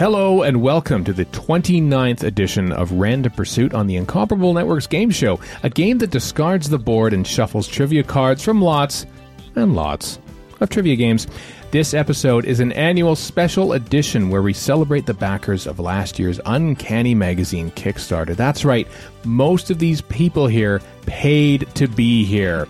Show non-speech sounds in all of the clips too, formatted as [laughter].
Hello and welcome to the 29th edition of Random Pursuit on the Incomparable Networks game show, a game that discards the board and shuffles trivia cards from lots and lots of trivia games. This episode is an annual special edition where we celebrate the backers of last year's Uncanny Magazine Kickstarter. That's right, most of these people here paid to be here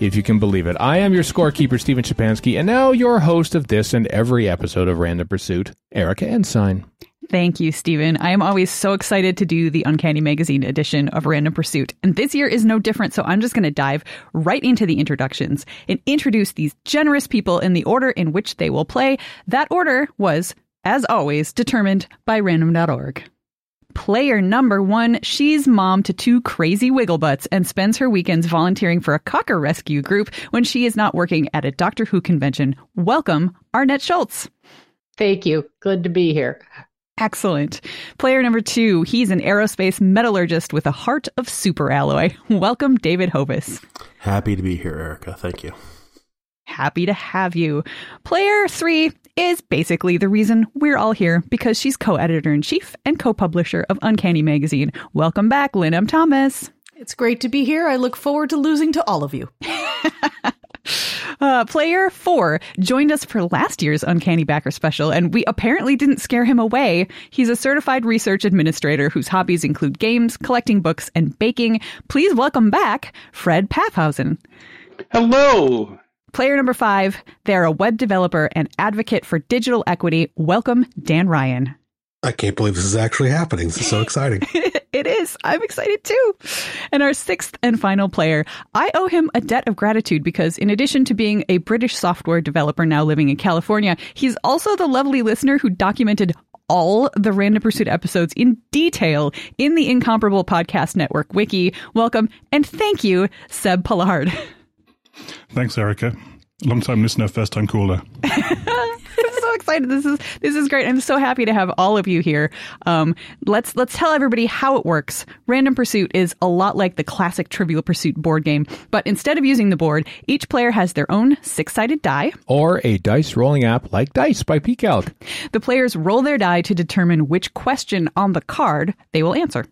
if you can believe it. I am your scorekeeper, Steven Schapansky, and now your host of this and every episode of Random Pursuit, Erika Ensign. Thank you, Steven. I am always so excited to do the Uncanny Magazine edition of Random Pursuit. And this year is no different, so I'm just going to dive right into the introductions and introduce these generous people in the order in which they will play. That order was, as always, determined by random.org. Player number one, she's mom to two crazy wigglebutts and spends her weekends volunteering for a cocker rescue group when she is not working at a Doctor Who convention. Welcome, Arnette Schultz. Thank you. Good to be here. Excellent. Player number two, he's an aerospace metallurgist with a heart of super alloy. [laughs] Welcome, David Hovis. Happy to be here, Erika. Thank you. Happy to have you. Player three is basically the reason we're all here because she's co editor in chief and co publisher of Uncanny Magazine. Welcome back, Lynne M. Thomas. It's great to be here. I look forward to losing to all of you. [laughs] Uh, player four joined us for last year's Uncanny Backer special, and we apparently didn't scare him away. He's a certified research administrator whose hobbies include games, collecting books, and baking. Please welcome back Fred Paffhausen. Hello. Player number five, they're a web developer and advocate for digital equity. Welcome, Dan Ryan. I can't believe this is actually happening. This is so [laughs] exciting. it is. I'm excited too. And our sixth and final player, I owe him a debt of gratitude because in addition to being a British software developer now living in California, he's also the lovely listener who documented all the Random Pursuit episodes in detail in the Incomparable Podcast Network wiki. Welcome and thank you, Seb Pollard. [laughs] Thanks, Erika. Long time listener, first time caller. [laughs] [laughs] I'm so excited. This is this is great. I'm so happy to have all of you here. Um, let's let's tell everybody how it works. Random Pursuit is a lot like the classic Trivial Pursuit board game, but instead of using the board, each player has their own six-sided die or a dice rolling app like Dice by PCalc. The players roll their die to determine which question on the card they will answer.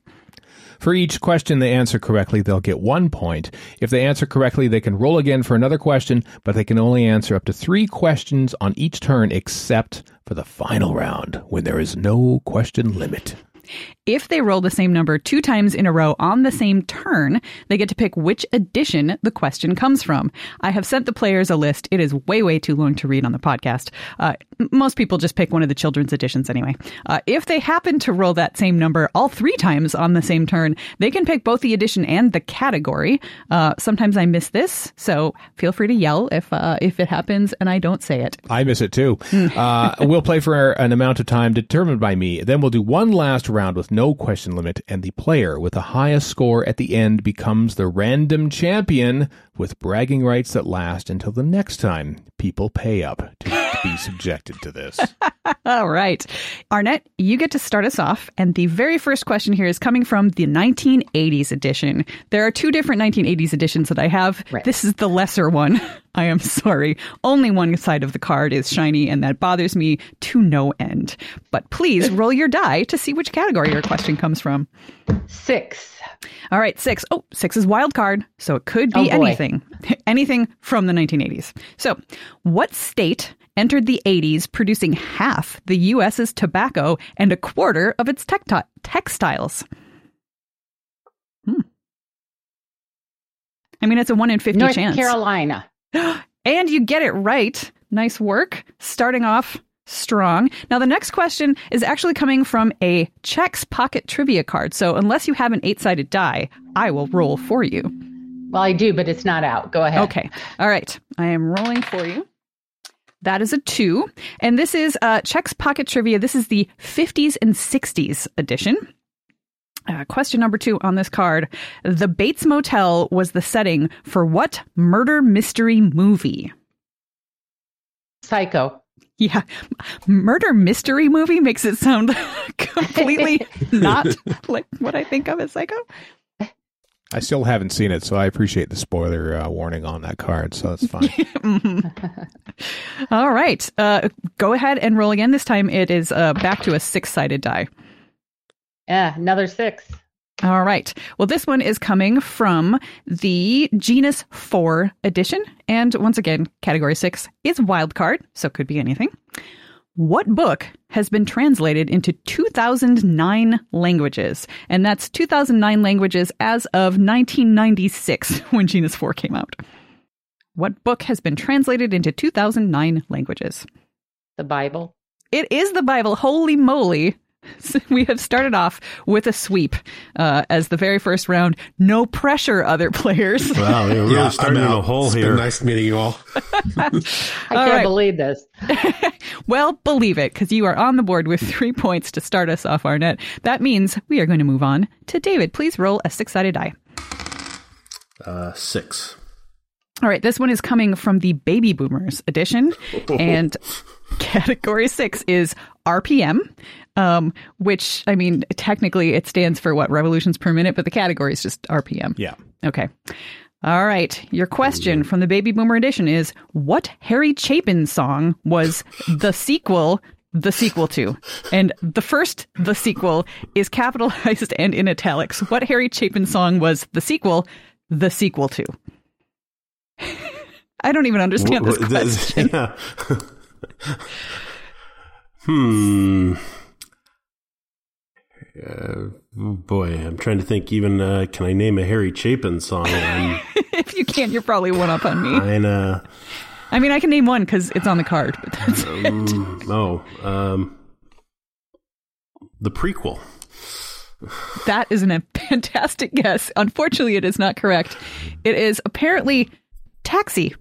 For each question they answer correctly, they'll get one point. If they answer correctly, they can roll again for another question, but they can only answer up to three questions on each turn, except for the final round, when there is no question limit. If they roll the same number two times in a row on the same turn, they get to pick which edition the question comes from. I have sent the players a list. It is way, way too long to read on the podcast. Uh, most people just pick one of the children's editions anyway. Uh, if they happen to roll that same number all three times on the same turn, they can pick both the edition and the category. Uh, sometimes I miss this, so feel free to yell if uh, if it happens and I don't say it. I miss it too. Uh, we'll play for an amount of time determined by me. Then we'll do one last round with no question limit, and the player with the highest score at the end becomes the random champion with bragging rights that last until the next time people pay up to be subjected to this. [laughs] All right. Arnette, you get to start us off. And the very first question here is coming from the 1980s edition. There are two different 1980s editions that I have. Right. This is the lesser one. [laughs] I am sorry. Only one side of the card is shiny, and that bothers me to no end. But please roll your die to see which category your question comes from. Six. All right, six. Oh, six is wild card, so it could be Oh, anything. [laughs] anything from the 1980s. So, what state entered the 80s producing half the U.S.'s tobacco and a quarter of its tecti- textiles? Hmm. I mean, it's a 1 in 50 North chance. Carolina. [gasps] And you get it right. Nice work. Starting off strong. Now, the next question is actually coming from a Chex Pocket Trivia card. So, unless you have an eight sided die, I will roll for you. Well, I do, but it's not out. Go ahead. Okay. All right. I am rolling for you. That is a two. And this is uh, Chex Pocket Trivia. This is the 50s and 60s edition. Uh, question number two on this card. The Bates Motel was the setting for what murder mystery movie? Psycho. Yeah, murder mystery movie makes it sound [laughs] completely [laughs] not like what I think of as psycho. I still haven't seen it, so I appreciate the spoiler uh, warning on that card, so that's fine. [laughs] [laughs] All right. Uh, go ahead and roll again. This time it is uh, back to a six sided die. Yeah, another six. All right. Well, this one is coming from the Genus 4 edition. And once again, category 6 is wild card, so it could be anything. What book has been translated into 2009 languages? And that's 2009 languages as of 1996 [laughs] when Genus 4 came out. What book has been translated into 2009 languages? The Bible. It is the Bible. Holy moly. [laughs] we have started off with a sweep uh, as the very first round. No pressure, other players. Wow, you're really [laughs] Yeah, starting in a hole It's here. been nice meeting you all. [laughs] I All can't right. believe this. well, believe it, because you are on the board with three points to start us off, Arnette. That means we are going to move on to David. Please roll a six sided die. Uh, six. All right, this one is coming from the Baby Boomers edition, and category six is RPM, um, which, I mean, technically it stands for what, revolutions per minute, but the category is just RPM. yeah. Okay. All right. Your question from the Baby Boomer edition is What Harry Chapin song was the sequel? The sequel to. And the first, the sequel, is capitalized and in italics. What Harry Chapin song was the sequel? The sequel to. [laughs] I don't even understand this Wh- wh- this- [laughs] question. yeah. [laughs] hmm. Uh, boy, I'm trying to think. Even uh, can I name a Harry Chapin song? [laughs] If you can't, you're probably one up on me. kind of. I mean, I can name one because it's on the card, but that's it. Mm, [laughs] oh, um, the prequel. That is a fantastic guess. Unfortunately, it is not correct. It is apparently taxi.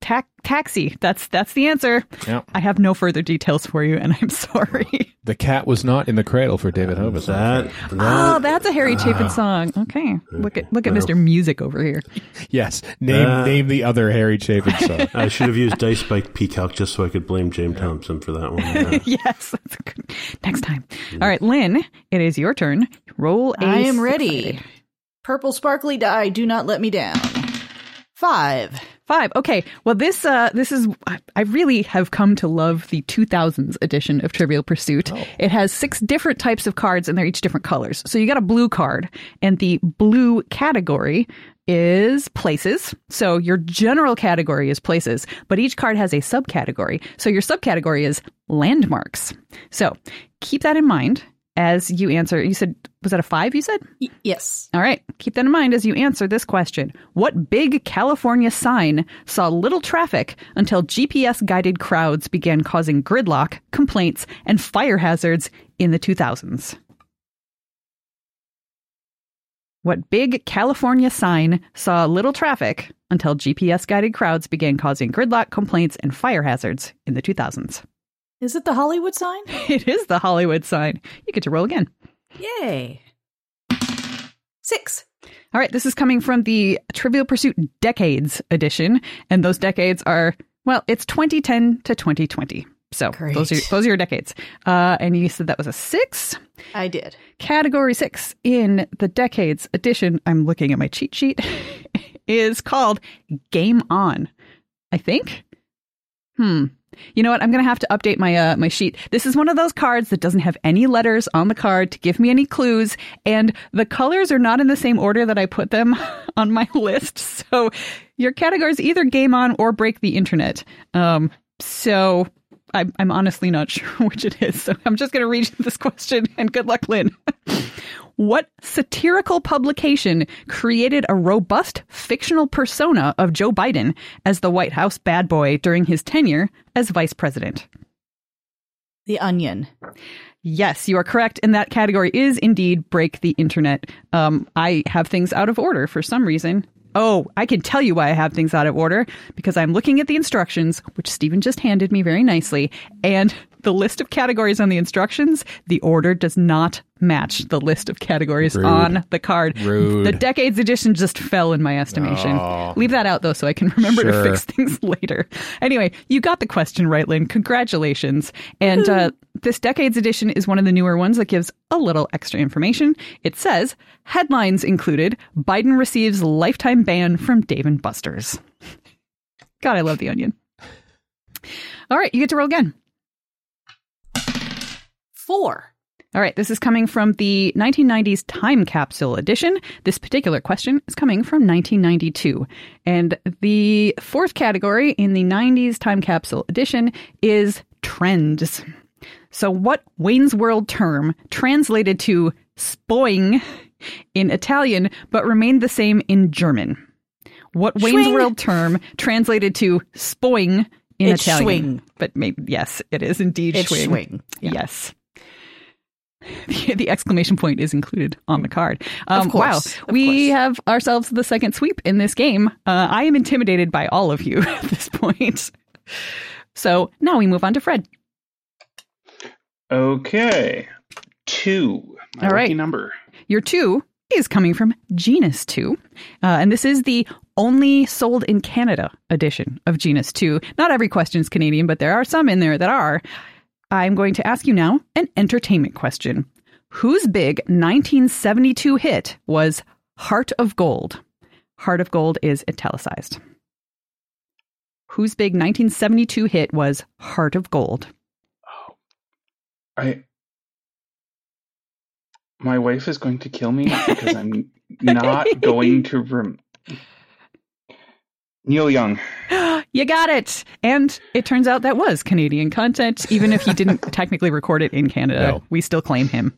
Ta- taxi. That's that's the answer. Yeah. I have no further details for you, and I'm [laughs] sorry. The cat was not in the cradle for David Hovis. That, Oh, that's a Harry Chapin song. Okay, look at look at Mr. Music over here. [laughs] Yes. Name Uh, name the other Harry Chapin song. [laughs] I should have used Dice by PCalc just so I could blame James Thomson for that one. [laughs] Yeah. yes, that's good. Next time. All right, Lynne, it is your turn. Roll a I am ready. six-sided. Purple sparkly die, do not let me down. Five. Five. Okay. Well, this uh, this is I- I really have come to love the 2000s edition of Trivial Pursuit. It has six different types of cards, and they're each different colors. So you got a blue card, and the blue category is places. So your general category is places, but each card has a subcategory. So your subcategory is landmarks. So keep that in mind as you answer. You said was that a five? You said. Y- yes. All right, keep that in mind as you answer this question. What big California sign saw little traffic until GPS guided crowds began causing gridlock, complaints, and fire hazards in the 2000s? What big California sign saw little traffic until GPS guided crowds began causing gridlock, complaints, and fire hazards in the 2000s? Is it the Hollywood sign? [laughs] It is the Hollywood sign. You get to roll again. Yay. Six. All right, this is coming from the Trivial Pursuit Decades edition, and those decades are well, it's 2010 to 2020. So Great. those are those are your decades. Uh, and you said that was a six. I did. Category six in the decades edition. I'm looking at my cheat sheet. [laughs] is called Game On. I think. Hmm. You know what? I'm going to have to update my uh, my sheet. This is one of those cards that doesn't have any letters on the card to give me any clues, and the colors are not in the same order that I put them [laughs] on my list. So your categories either game on or break the internet. Um, so I'm, I'm honestly not [laughs] sure which it is. So I'm just going to read [laughs] this question, and good luck, Lynne. What satirical publication created a robust fictional persona of Joe Biden as the White House bad boy during his tenure as vice president? The Onion. Yes, you are correct. And that category is indeed break the internet. Um, I have things out of order for some reason. Oh, I can tell you why I have things out of order because I'm looking at the instructions, which Steven just handed me very nicely, and the list of categories on the instructions, the order does not match the list of categories Rude. on the card. Rude. The decades edition just fell in my estimation. Oh. Leave that out though so I can [laughs] remember to fix things [laughs] later. Anyway, you got the question right, Lynne. Congratulations. And uh, [laughs] this decades edition is one of the newer ones that gives a little extra information. It says headlines included Biden receives lifetime ban from Dave and Buster's. God, I love the onion. All right, you get to roll again. Four. All right, this is coming from the 1990s Time Capsule edition. This particular question is coming from 1992. And the fourth category in the 90s Time Capsule edition is trends. So, what Wayne's World term translated to spoing in Italian but remained the same in German? What Wayne's Schwing. World term translated to spoing in It's Italian? schwing. But maybe, yes, it is indeed It's schwing. schwing. Yeah. Yes. The, [laughs] the exclamation point is included on the card. Um, Of course, Wow. of we course. have ourselves the second sweep in this game. Uh, I am intimidated by all of you [laughs] at this point. So now we move on to Fred. Okay. Two. My All right. lucky number. Your two is coming from Genus 2. Uh, and this is the only sold in Canada edition of Genus 2. Not every question is Canadian, but there are some in there that are. I'm going to ask you now an entertainment question. Whose big 1972 hit was Heart of Gold? Heart of Gold is italicized. Whose big 1972 hit was Heart of Gold? Oh, I. My wife is going to kill me because I'm [laughs] not going to rem. Neil Young. [gasps] you got it. And it turns out that was Canadian content, even if he didn't [laughs] technically record it in Canada. No. We still claim him.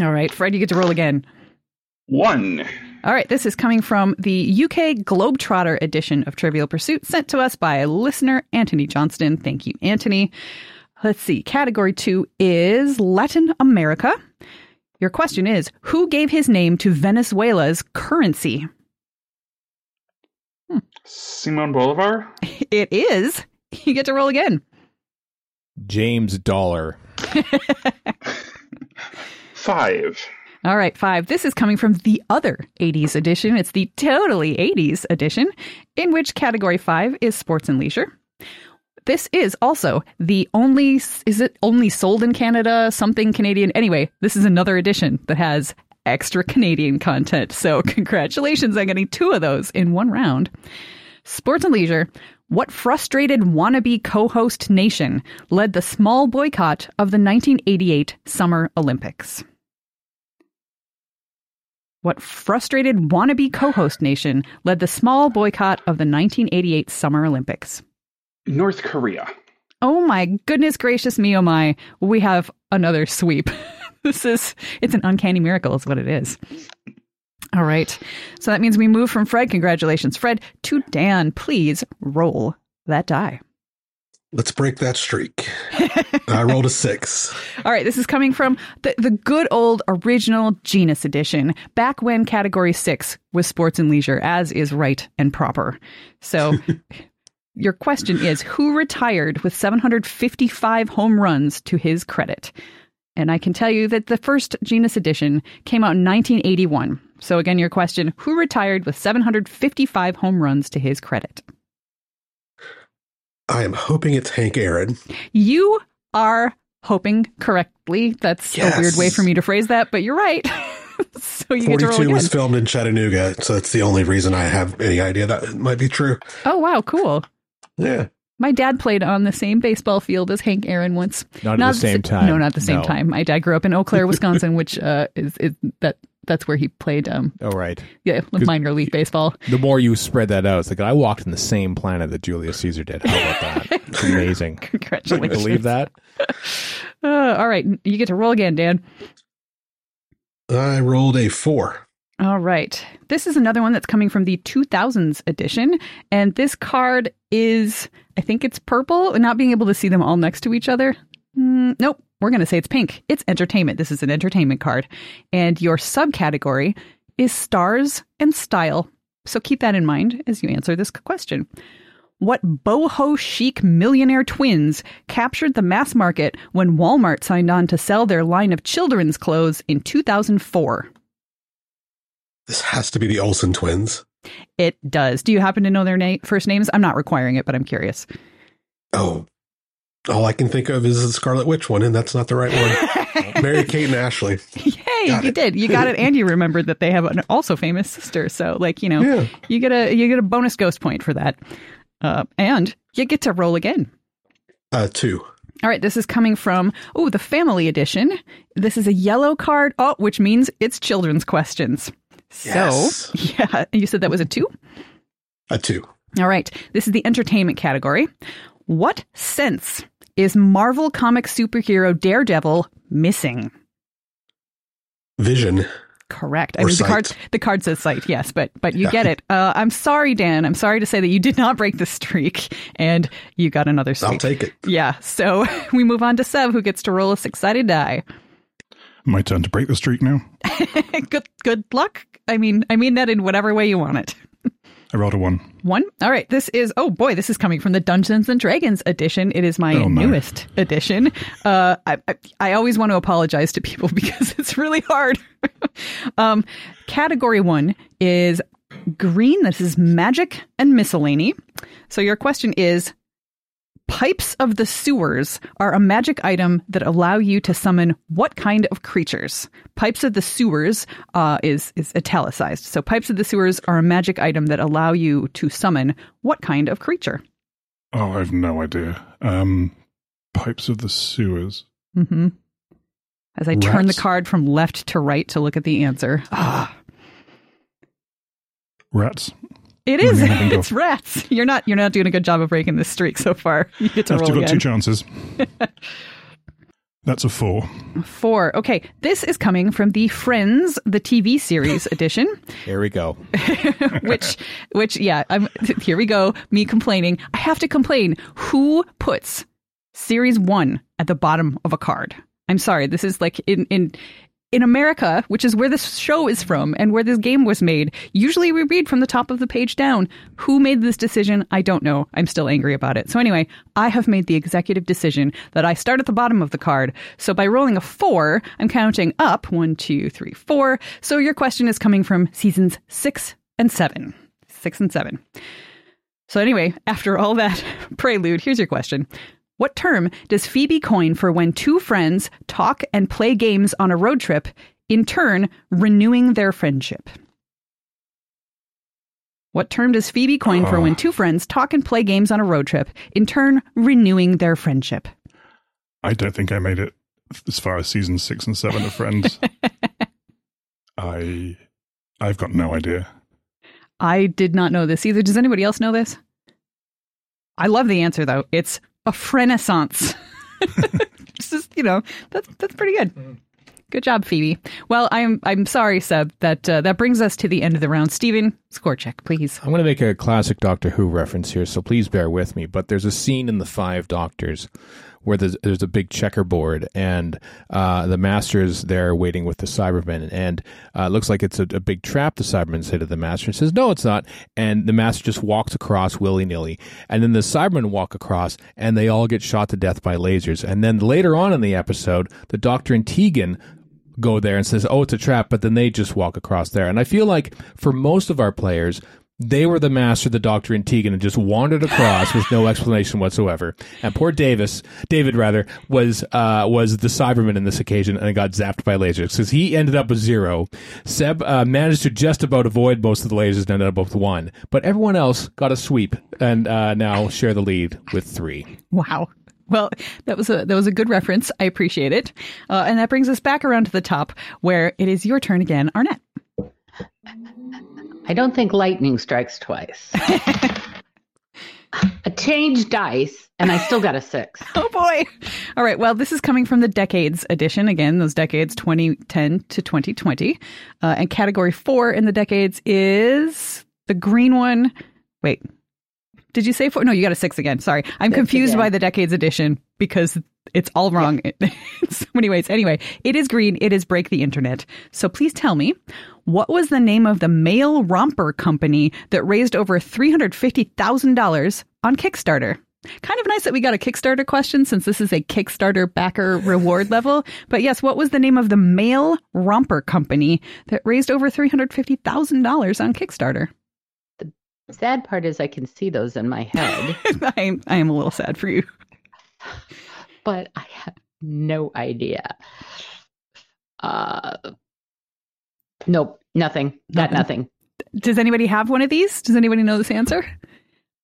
All right, Fred, you get to roll again. One. All right, this is coming from the UK Globetrotter edition of Trivial Pursuit, sent to us by listener Anthony Johnston. Thank you, Anthony. Let's see. Category two is Latin America. Your question is Who gave his name to Venezuela's currency? Simon Bolivar. [laughs] It is. You get to roll again. James Dollar. [laughs] Five. All right, five. This is coming from the other 80s edition. It's the totally 80s edition, in which category five is sports and leisure. This is also the only, is it only sold in Canada, something Canadian? Anyway, this is another edition that has extra Canadian content. So, [laughs] congratulations on getting two of those in one round. Sports and leisure. What frustrated wannabe co host nation led the small boycott of the 1988 Summer Olympics? What frustrated wannabe co host nation led the small boycott of the 1988 Summer Olympics? North Korea. Oh my goodness gracious me, oh my. We have another sweep. [laughs] this is, it's an uncanny miracle, is what it is. All right. So that means we move from Fred, congratulations, Fred, to Dan. Please roll that die. Let's break that streak. I rolled a six. [laughs] All right, this is coming from the, the good old original Genus edition, back when category six was sports and leisure, as is right and proper. So, [laughs] your question is Who retired with 755 home runs to his credit? And I can tell you that the first Genus edition came out in 1981. So, again, your question Who retired with 755 home runs to his credit? I am hoping it's Hank Aaron. You are hoping correctly. That's a weird way for me to phrase that, but you're right. [laughs] so you get to roll 42 again. was filmed in Chattanooga, so that's the only reason I have any idea that might be true. oh wow, cool. Yeah. My dad played on the same baseball field as Hank Aaron once. Not at the same time. No, not the same No. time. My dad grew up in Eau Claire, [laughs] Wisconsin, which uh, is, is that that's where he played. Um, Oh, right. yeah, minor league baseball. The more you spread that out, it's like I walked in the same planet that Julius Caesar did. How about that? [laughs] It's amazing. Can you believe that? [laughs] Uh, all right, you get to roll again, Dan. I rolled a four. All right. This is another one that's coming from the 2000s edition. And this card is, I think it's purple, not being able to see them all next to each other. Mm, nope. We're going to say it's pink. It's entertainment. This is an entertainment card. And your subcategory is stars and style. So keep that in mind as you answer this question. What boho chic millionaire twins captured the mass market when Walmart signed on to sell their line of children's clothes in 2004? This has to be the Olsen twins. It does. Do you happen to know their na- first names? I'm not requiring it, but I'm curious. Oh, all I can think of is the Scarlet Witch one, and that's not the right one. [laughs] Mary Kate and Ashley. Yay, Got you it. did. You got it, and you [laughs] remembered that they have an also famous sister. So, like, you know, Yeah. you get a you get a bonus ghost point for that, uh, and you get to roll again. Uh, two. All right, this is coming from oh the family edition. This is a yellow card. Oh, which means it's children's questions. Yes. So, [laughs] yeah, you said that was a two. A two. All right, this is the entertainment category. What sense is Marvel comic superhero Daredevil missing? Vision. Correct. I Or mean, the card sight. the card says sight, yes, but but you get it. Uh, I'm sorry, Dan. I'm sorry to say that you did not break the streak, and you got another streak. I'll take it. Yeah. So [laughs] we move on to Seb, who gets to roll a six sided die. My turn to break the streak now. [laughs] good good luck. I mean, I mean that in whatever way you want it. I rolled a one. One. All right. This is oh boy, this is coming from the Dungeons and Dragons edition. It is my Oh, no. newest edition. Uh, I, I I always want to apologize to people [laughs] because it's really hard. [laughs] um, category one is green. This is magic and miscellany. So your question is. Pipes of the sewers are a magic item that allow you to summon what kind of creatures? Pipes of the sewers uh, is is italicized. So pipes of the sewers are a magic item that allow you to summon what kind of creature? Oh, I have no idea. Um, pipes of the sewers. hmm As I turn the card from left to right to look at the answer. Ah, Rats. It is. Let me think It's rats. You're not. You're not doing a good job of breaking this streak so far. [laughs] You get to I've roll still got two chances. [laughs] That's a four. Four. Okay, this is coming from the Friends, the TV series [laughs] edition. Here we go. which which yeah i'm here we go me complaining i have to complain who puts series 1 at the bottom of a card i'm sorry this is like in in in America, which is where this show is from and where this game was made, usually we read from the top of the page down. Who made this decision? I don't know. I'm still angry about it. So, anyway, I have made the executive decision that I start at the bottom of the card. So, by rolling a four, I'm counting up one, two, three, four. So, your question is coming from seasons six and seven. Six and seven. So, anyway, after all that [laughs] prelude, here's your question. What term does Phoebe coin for when two friends talk and play games on a road trip, in turn renewing their friendship? What term does Phoebe coin for when oh. two friends talk and play games on a road trip, in turn renewing their friendship? I don't think I made it as far as season six and seven of Friends. [laughs] I, I've got no idea. I did not know this either. Does anybody else know this? I love the answer though. It's a renaissance. it's just, you know, that's that's pretty good. Good job, Phoebe. Well, I'm I'm sorry, Seb. That uh, that brings us to the end of the round. Steven, score check, please. I'm going to make a classic Doctor Who reference here, so please bear with me. But there's a scene in The Five Doctors where there's, there's a big checkerboard, and uh, the Master is there waiting with the Cybermen, and uh, it looks like it's a, a big trap. The Cybermen say to the Master, and says, "No, it's not." And the Master just walks across willy nilly, and then the Cybermen walk across, and they all get shot to death by lasers. And then later on in the episode, the Doctor and Tegan go there and says, "Oh, it's a trap," but then they just walk across there. And I feel like for most of our players, they were the master, the doctor, and Tegan, and just wandered across with no explanation whatsoever. And poor Davis, David rather, was uh, was the Cyberman in this occasion and got zapped by lasers because he ended up with zero. Seb uh, managed to just about avoid most of the lasers and ended up with one, but everyone else got a sweep and uh, now share the lead with three. Wow. Well, that was a that was a good reference. I appreciate it, uh, and that brings us back around to the top, where it is your turn again, Arnette. I don't think lightning strikes twice. [laughs] a change dice, and I still got a six. [laughs] Oh boy! All right. Well, this is coming from the decades edition again. Those decades, 2010 to 2020, uh, and category four in the decades is the green one. Wait, did you say four? No, you got a six again. Sorry, I'm Six confused again. by the decades edition because it's all wrong in [laughs] so many ways. Anyway, it is green. It is break the internet. So please tell me, what was the name of the male romper company that raised over three hundred fifty thousand dollars on Kickstarter. Kind of nice that we got a Kickstarter question since this is a Kickstarter backer reward level. But yes, what was the name of the male romper company that raised over $350,000 on Kickstarter? The sad part is I can see those in my head, [laughs] I, I am a little sad for you. but I have no idea. Uh, nope, nothing. Got Nothing. nothing. Does anybody have one of these? Does anybody know this answer?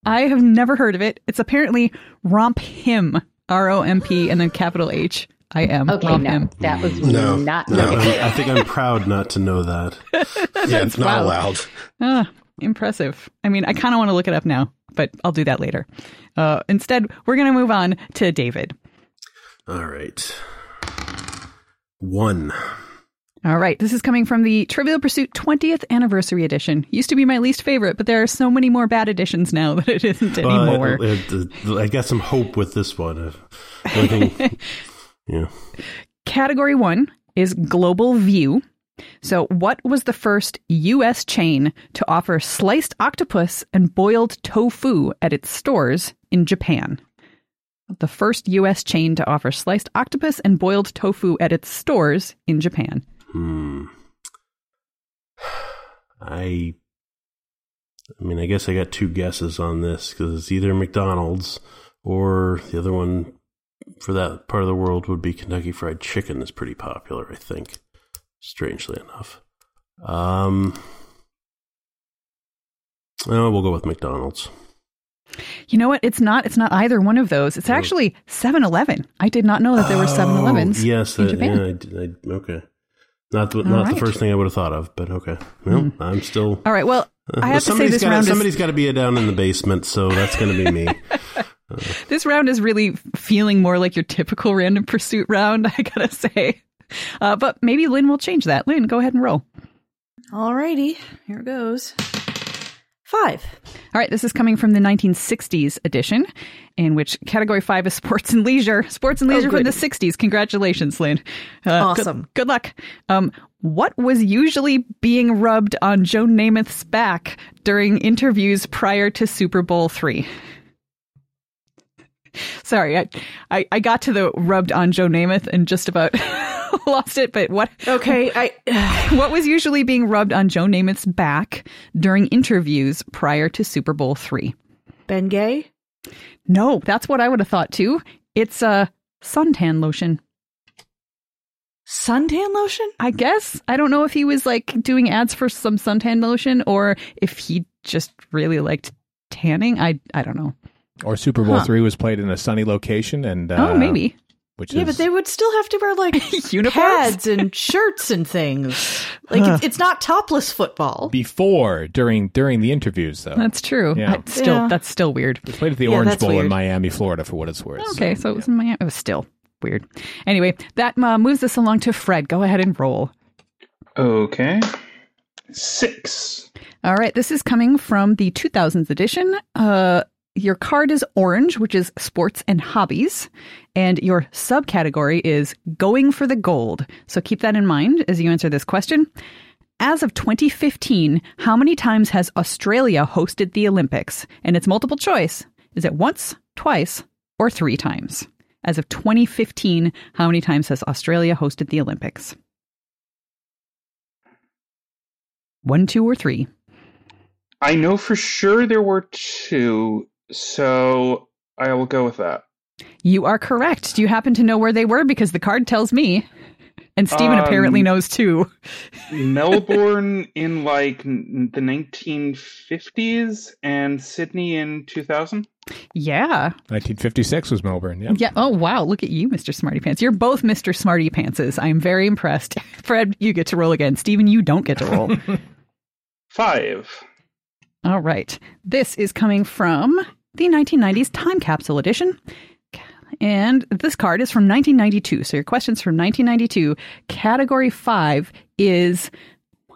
I have never heard of it. It's apparently Romp Him, R O M P, and then capital H I M. Okay, Romp no, Him. that was No, not. no. I'm- okay. I think I'm proud not to know that. [laughs] Yeah, it's not Wow. allowed. Ah, impressive. I mean, I kind of want to look it up now, but I'll do that later. Uh, instead, we're going to move on to David. All right. One. All right, this is coming from the Trivial Pursuit 20th Anniversary Edition. Used to be my least favorite, but there are so many more bad editions now [laughs] that it isn't anymore. Uh, I got some hope with this one. Uh, everything- [laughs] yeah. Category one is Global View. So, what was the first U.S. chain to offer sliced octopus and boiled tofu at its stores in Japan? The first U.S. chain to offer sliced octopus and boiled tofu at its stores in Japan. Hmm. I. I mean, I guess I got two guesses on this because it's either McDonald's or the other one for that part of the world would be Kentucky Fried Chicken is pretty popular, I think. Strangely enough. Um. Oh, we'll go with McDonald's. You know what? It's not. It's not either one of those. It's actually 7-Eleven. I did not know that there were 7-Elevens Oh, yes, in uh, Japan. yeah, I I- okay. Not the, not right. the first thing I would have thought of, but okay. Well, hmm. I'm still. All right. Well, uh, I have to say this gotta, round is somebody's got to be down in the basement, so that's going to be me. [laughs] Uh. This round is really feeling more like your typical random pursuit round, [laughs] I gotta say. Uh, but maybe Lynne will change that. Lynne, go ahead and roll. Alrighty, here goes. Five. All right, this is coming from the 1960s edition, in which category five is sports and leisure. Sports and Oh, leisure from the 60s. Congratulations, Lynne. Uh, good- Awesome. Good, luck. Um, what was usually being rubbed on Joe Namath's back during interviews prior to Super Bowl three? [laughs] Sorry, I, I, I got to the rubbed on Joe Namath and just about [laughs] lost it. But what Okay, I. [sighs] what was usually being rubbed on Joe Namath's back during interviews prior to Super Bowl three? Ben Gay? No, that's what I would have thought too. It's a suntan lotion. Suntan lotion? I guess. I don't know if he was like doing ads for some suntan lotion or if he just really liked tanning. I I don't know. Or Super Bowl Huh. three was played in a sunny location, and uh, oh, maybe. Which Yeah, is but they would still have to wear like [laughs] Uniforms? pads and shirts and things. Like it's, it's not topless football. before during during the interviews though. That's true. Yeah. I- still Yeah. that's still weird. They played at the Yeah, Orange that's Bowl in. Miami, Florida, for what it's worth. Okay, so it was in Miami. It was still weird. Anyway, that uh, moves us along to Fred. Go ahead and roll. Okay. Six. All right, this is coming from the 2000s edition. Uh, your card is orange, which is sports and hobbies, and your subcategory is going for the gold. So keep that in mind as you answer this question. As of 2015, how many times has Australia hosted the Olympics? And it's multiple choice. Is it once, twice, or three times? As of 2015, how many times has Australia hosted the Olympics? One, two, or three? I know for sure there were two, so I will go with that. You are correct. Do you happen to know where they were? Because the card tells me. And Steven Um, apparently knows too. [laughs] Melbourne in like the 1950s and Sydney in 2000. Yeah. 1956 was Melbourne. Yeah. Yeah. Oh, wow. Look at you, Mr. Smarty Pants. You're both Mr. Smarty Pantses. I'm very impressed. [laughs] Fred, you get to roll again. Steven, you don't get to roll. [laughs] Five. All right. This is coming from the 1990s Time Capsule Edition. And this card is from 1992. So your question's from 1992. Category five is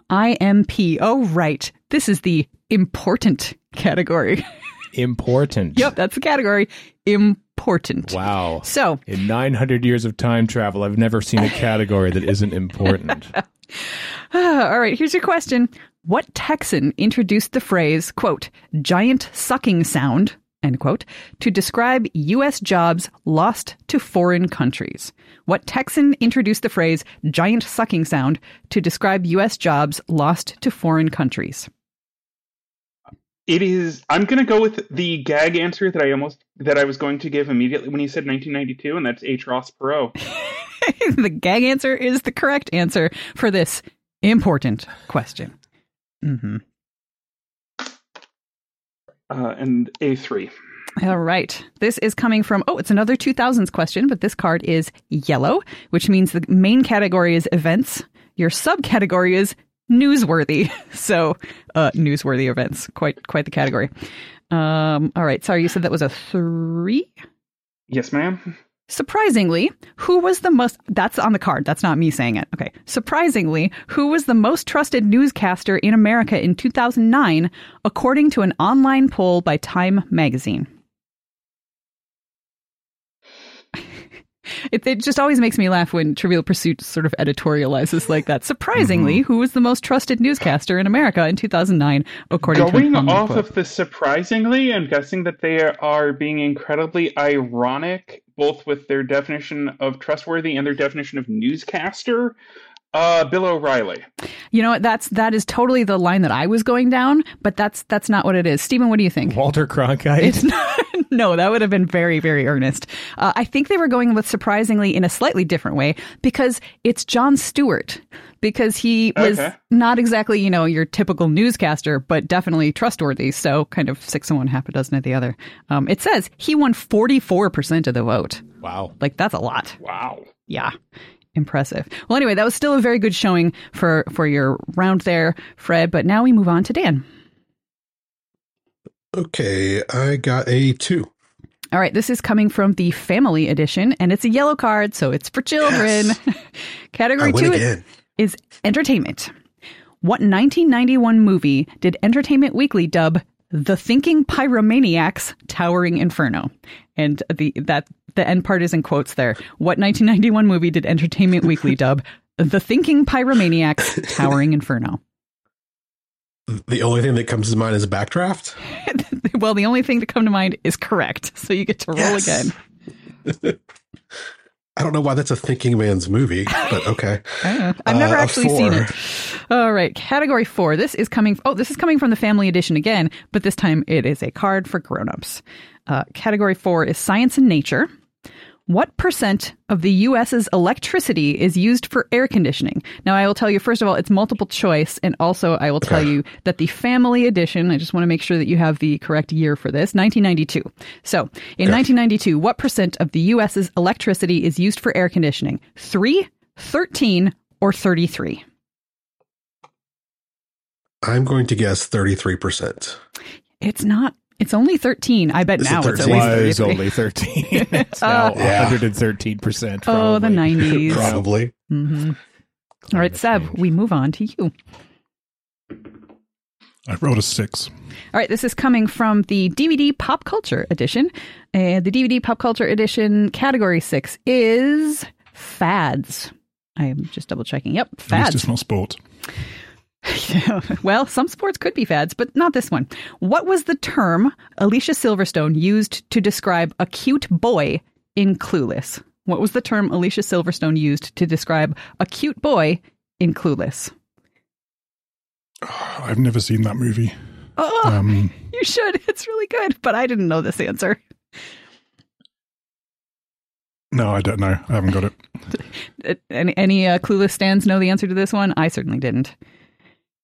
IMP. Oh, right. This is the important category. [laughs] Important. yep, that's the category. Important. Wow. So, In 900 years of time travel, I've never seen a category that isn't important. [laughs] all right, here's your question. What Texan introduced the phrase, quote, giant sucking sound, end quote, to describe U.S. jobs lost to foreign countries. What Texan introduced the phrase giant sucking sound to describe U.S. jobs lost to foreign countries? It is. I'm going to go with the gag answer that I almost that I was going to give immediately when you said 1992, and that's H. Ross Perot. [laughs] the gag answer is the correct answer for this important question. hmm Uh, and A3. All right. This is coming from, oh, it's another 2000s question, but this card is yellow, which means the main category is events. Your subcategory is newsworthy. [laughs] So, uh, newsworthy events. Quite, quite the category. Um, all right. Sorry, you said that was a three? Yes, ma'am. Surprisingly, who was the most that's on the card, that's not me saying it. Okay. Surprisingly, who was the most trusted newscaster in America in 2009 according to an online poll by Time magazine? [laughs] It, it just always makes me laugh when Trivial Pursuit sort of editorializes like that. Surprisingly, mm-hmm. who was the most trusted newscaster in America in 2009, according to Going off poll? of the surprisingly, I'm guessing that they are being incredibly ironic, both with their definition of trustworthy and their definition of newscaster. Uh, Bill O'Reilly. You know what? That's that is totally the line that I was going down, but that's that's not what it is. Steven, what do you think? Walter Cronkite. It's [laughs] not. No, that would have been very, very earnest. Uh, I think they were going with surprisingly in a slightly different way because it's Jon Stewart. Because he was Okay. not exactly, you know, your typical newscaster, but definitely trustworthy. So kind of six of one, half a dozen of the other. Um, it says he won 44% of the vote. wow. Like, that's a lot. Wow. Yeah. Impressive. Well, anyway, that was still a very good showing for, for your round there, Fred. But now we move on to Dan. Okay, I got a two. All right, this is coming from the family edition, and it's a yellow card, so it's for children. Yes. [laughs] Category I win two again. Is entertainment. What 1991 movie did Entertainment Weekly dub "The Thinking Pyromaniacs: Towering Inferno"? And the that the end part is in quotes there. What 1991 movie did Entertainment Weekly [laughs] dub "The Thinking Pyromaniacs: Towering Inferno"? The only thing that comes to mind is a backdraft. [laughs] well, the only thing to come to mind is correct, so you get to roll Yes. again. [laughs] I don't know why that's a thinking man's movie, but [laughs] okay. I don't know. I've never Uh, actually seen it. All right, category four. This is coming. Oh, this is coming from the family edition again, but this time it is a card for grown-ups. Uh, category four is science and nature. What percent of the U.S.'s electricity is used for air conditioning? Now, I will tell you, first of all, it's multiple choice. And also, I will tell you that the family edition, I just want to make sure that you have the correct year for this 1992. So, in 1992, what percent of the U.S.'s electricity is used for air conditioning? 3, 13, or 33? I'm going to guess 33%. It's not. It's only 13. I bet Is it now it's at 13? least was 33. only 13. [laughs] it's now Yeah. 113%. Oh, the 90s. Probably. hmm All right, Seb, we move on to you. I wrote a six. All right, this is coming from the DVD Pop Culture Edition. Uh, the DVD Pop Culture Edition category six is fads. I am just double checking. Yep, At least fads. it's not sport. [laughs] well, some sports could be fads, but not this one. What was the term Alicia Silverstone used to describe a cute boy in Clueless? What was the term Alicia Silverstone used to describe a cute boy in Clueless? [sighs] I've never seen that movie. Oh, Um, [laughs] you should. It's really good, but I didn't know this answer. no, I don't know. I haven't got it. [laughs] Any, any uh, Clueless stands know the answer to this one? I certainly didn't.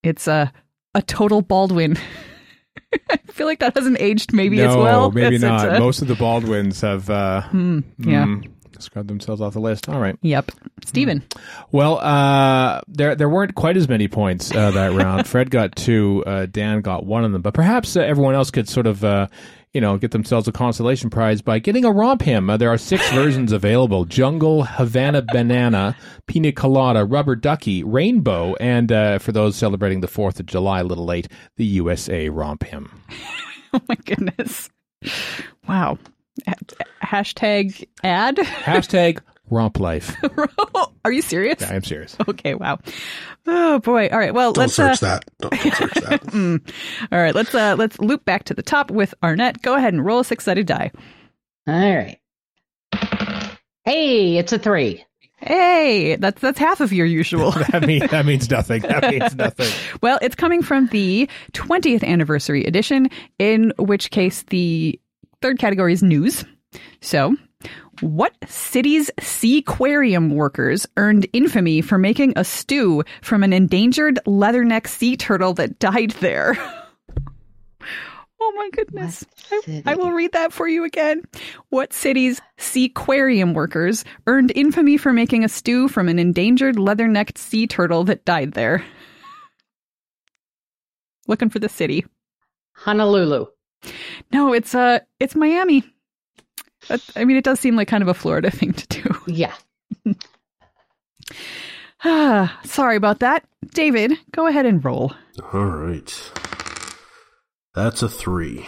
It's uh, a total Baldwin. [laughs] I feel like that hasn't aged maybe no, as well. maybe as not. uh, Most of the Baldwins have uh, hmm, yeah. mm, scrubbed themselves off the list. All right. Yep. Steven. Well, uh, there there weren't quite as many points uh, that round. [laughs] Fred got two. Uh, Dan got one of them. But perhaps uh, everyone else could sort of, uh, you know, get themselves a consolation prize by getting a RompHim. Uh, there are six [laughs] versions available: Jungle, Havana Banana, Pina Colada, Rubber Ducky, Rainbow, and uh, for those celebrating the Fourth of July, a little late, the USA RompHim. [laughs] Oh my goodness. Wow. Hashtag ad. Hashtag romp life. [laughs] Are you serious? Yeah, I'm serious. Okay, wow. Oh boy. All right. Well, Don't let's search uh, that. Don't, don't search that. [laughs] mm. All right, let's uh let's loop back to the top with Arnette. Go ahead and roll a six-sided die. All right. Hey, it's a three. Hey, that's that's half of your usual. [laughs] that means that means nothing. That means nothing. well, it's coming from the 20th anniversary edition, in which case the third category is news. So, what city's seaquarium workers earned infamy for making a stew from an endangered leatherneck sea turtle that died there? [laughs] oh my goodness. I, I will read that for you again. What city's seaquarium workers earned infamy for making a stew from an endangered leather-necked sea turtle that died there? Looking for the city. Honolulu. No, it's uh it's Miami. That, I mean, it does seem like kind of a Florida [laughs] thing to do. Yeah. Ah, [sighs] sorry about that. David, go ahead and roll. All right. That's a three.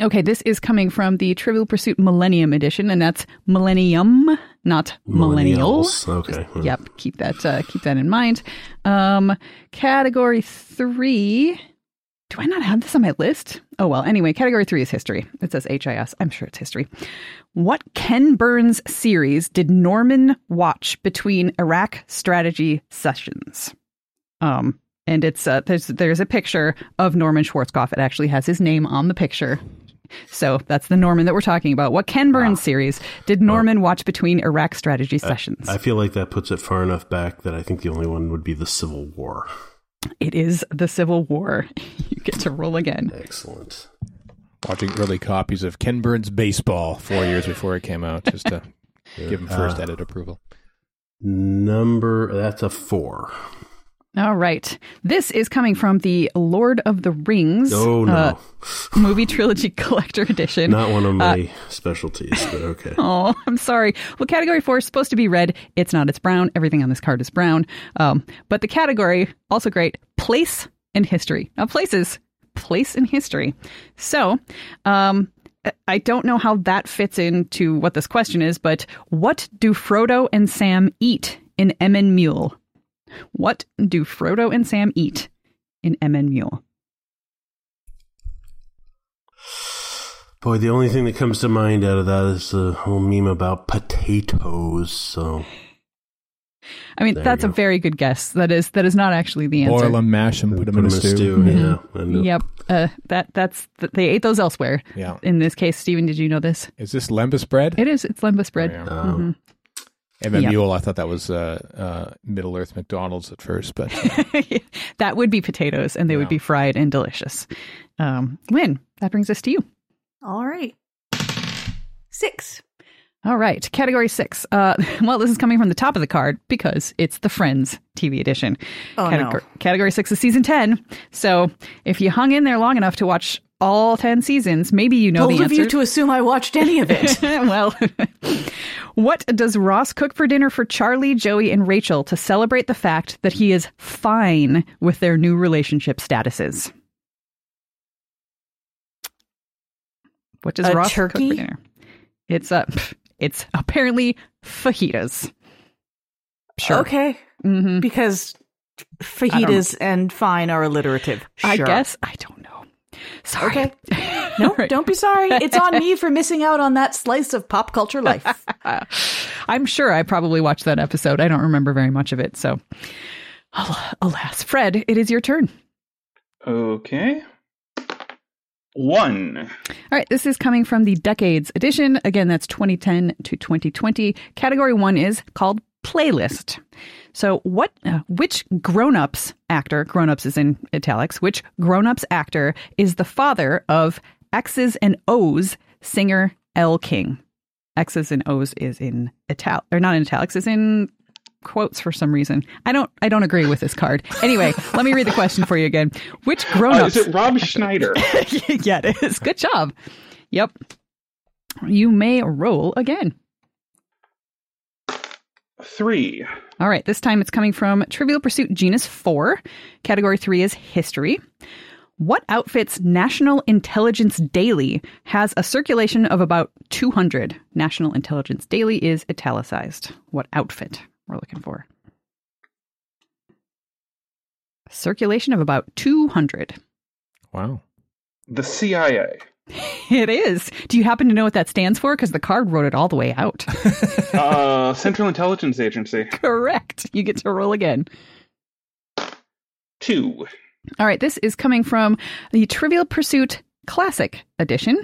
Okay, this is coming from the Trivial Pursuit Millennium Edition, and that's Millennium, not Millennial. Millennials. Okay. well, Yep, keep that uh, keep that in mind. Um, category three. Do I not have this on my list? Oh well. Anyway, category three is history. It says HIS. I'm sure it's history. What Ken Burns series did Norman watch between Iraq strategy sessions? Um, and it's uh, there's there's a picture of Norman Schwarzkopf. It actually has his name on the picture. So that's the Norman that we're talking about. What Ken Burns series did Norman watch between Iraq strategy sessions? I feel like that puts it far enough back that I think the only one would be the Civil War. It is the Civil War. [laughs] you get to roll again. Excellent. Watching early copies of Ken Burns Baseball four years before it came out, just to [laughs] give him first Uh, edit approval. Number that's a four. All right. This is coming from the Lord of the Rings Oh no, uh, movie trilogy [laughs] collector edition. not one of my specialties, but okay. [laughs] Oh, I'm sorry. Well, category four is supposed to be red. It's not. It's brown. Everything on this card is brown. Um, but the category, also great, place and history. Now, places, place and history. So, um, I don't know how that fits into what this question is, but what do Frodo and Sam eat in Emyn Muil? What do Frodo and Sam eat in Emyn Muil? Boy, the only thing that comes to mind out of that is the whole meme about potatoes. So I mean, There that's a very good guess. That is that is not actually the answer. Boil them, mash them, put them in a stew. Mhm. Yeah, Yep. Uh, that that's they ate those elsewhere. Yeah. In this case, Steven, did you know this? Is this lembas bread? It is. It's lembas bread. Oh, yeah. Um, MM Yep. Mule, I thought that was uh, uh, Middle Earth McDonald's at first, but [laughs] that would be potatoes, and they Yeah. would be fried and delicious. Um, Lynne, that brings us to you. All right. Six. All right, category six. Uh, [laughs] well, this is coming from the top of the card because it's the Friends TV edition. Oh, category, no. category six is season ten. So if you hung in there long enough to watch all ten seasons, maybe you know Bold the of answer. you to assume I watched any of it. [laughs] well, what does Ross cook for dinner for Charlie, Joey, and Rachel to celebrate the fact that he is fine with their new relationship statuses? What does A Ross cook for dinner? It's uh, it's apparently fajitas. Sure. Okay. hmm Because fajitas and fine are alliterative. I guess I don't know. Sorry. Okay. [laughs] [laughs] No, All right. don't be sorry. It's on me for missing out on that slice of pop culture life. [laughs] I'm sure I probably watched that episode. I don't remember very much of it. So, al- alas, Fred, it is your turn. Okay. One. All right, this is coming from the Decades edition. Again, that's 2010 to 2020. Category one is called playlist. So, what, uh, which grown-ups actor, grown-ups is in italics, which grown-ups actor is the father of X's and O's singer Elle King? X's and O's is in ital, or not in italics, is in quotes for some reason. I don't, I don't agree with this card. Anyway, [laughs] let me read the question for you again. Which Uh, grown-ups? is it Rob Schneider? [laughs] yeah, it is. Good job. Yep. You may roll again. Three. All right, this time it's coming from Trivial Pursuit Genus 4. Category 3 is History. What outfit's National Intelligence Daily has a circulation of about 200? National Intelligence Daily is italicized. What outfit? we're looking for. Circulation of about 200. Wow. The CIA. [laughs] It is. Do you happen to know what that stands for? Because the card wrote it all the way out. [laughs] Uh, Central Intelligence Agency. [laughs] Correct. You get to roll again. Two. All right, this is coming from the Trivial Pursuit Classic Edition.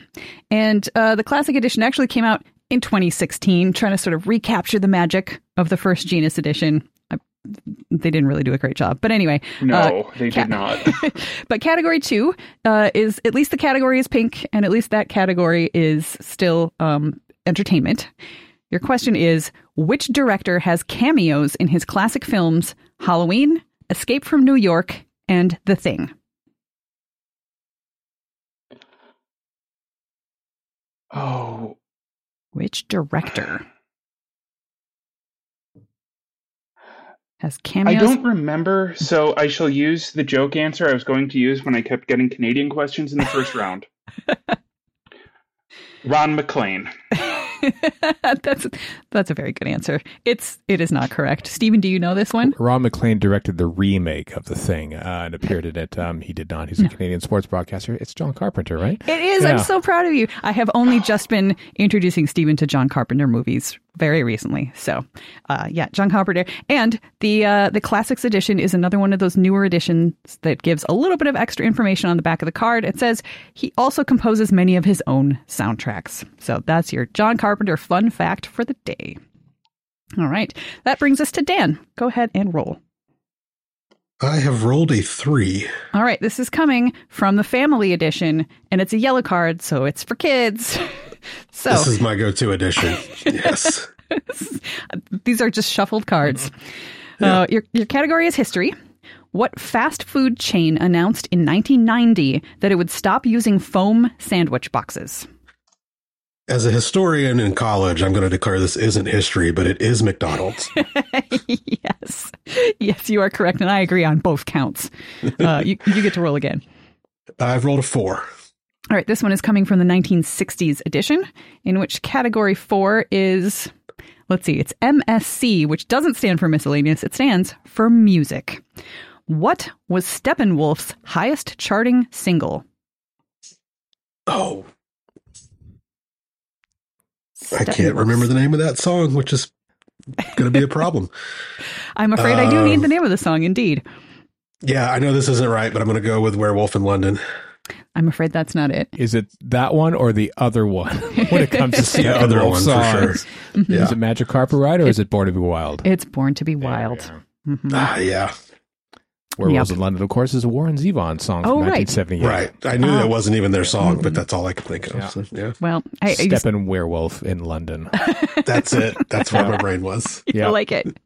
And uh, the Classic Edition actually came out in 2016, trying to sort of recapture the magic of the first Genus Edition. I, they didn't really do a great job. But anyway. No, uh, they ca- did not. [laughs] but category two uh, is at least the category is pink, and at least that category is still um, entertainment. Your question is which director has cameos in his classic films Halloween, Escape from New York, and The Thing? Oh, Which director has cameos? I don't remember, so I shall use the joke answer I was going to use when I kept getting Canadian questions in the first round. [laughs] Ron MacLean. [laughs] that's that's a very good answer. It's it is not correct. Steven, do you know this one? Ron MacLean directed the remake of The Thing uh, and appeared in it. Um, he did not. He's a Canadian sports broadcaster. It's John Carpenter, right? It is. I'm so proud of you. I have only just been introducing Steven to John Carpenter movies very recently. So, uh, yeah, John Carpenter, and the uh, the classics edition is another one of those newer editions that gives a little bit of extra information on the back of the card. It says he also composes many of his own soundtracks. So that's your John Carpenter fun fact for the day. All right, that brings us to Dan. Go ahead and roll. I have rolled a three. All right, this is coming from the family edition, and it's a yellow card, so it's for kids. [laughs] so This is my go-to edition. [laughs] yes. these are just shuffled cards. Uh, your your category is history. What fast food chain announced in 1990 that it would stop using foam sandwich boxes? As a historian in college, I'm going to declare this isn't history, but it is McDonald's. [laughs] yes, yes, you are correct, and I agree on both counts. Uh, you you get to roll again. I've rolled a four. All right, this one is coming from the 1960s edition, in which category four is, let's see, it's MSC, which doesn't stand for miscellaneous, it stands for music. What was Steppenwolf's highest charting single? Oh, I can't remember the name of that song, which is going to be a problem. [laughs] I'm afraid I do need Um, the name of the song, indeed. Yeah, I know this isn't right, but I'm going to go with Werewolf in London. I'm afraid that's not it. Is it that one or the other one [laughs] when it comes to The other one for sure. songs? Yeah. Is it Magic Carpet Ride or is it Born to Be Wild? It's Born to Be There we Wild. are. Mhm. Ah, yeah. Werewolves Yep. in London, of course, is a Warren Zevon song from Oh, right. 1978. Right. I knew Ah. that wasn't even their song, but that's all I could think of. Yeah. So, yeah. Well, I, I just Steppen Werewolf in London. [laughs] That's it. That's where my brain was. [laughs] Yeah. I like it.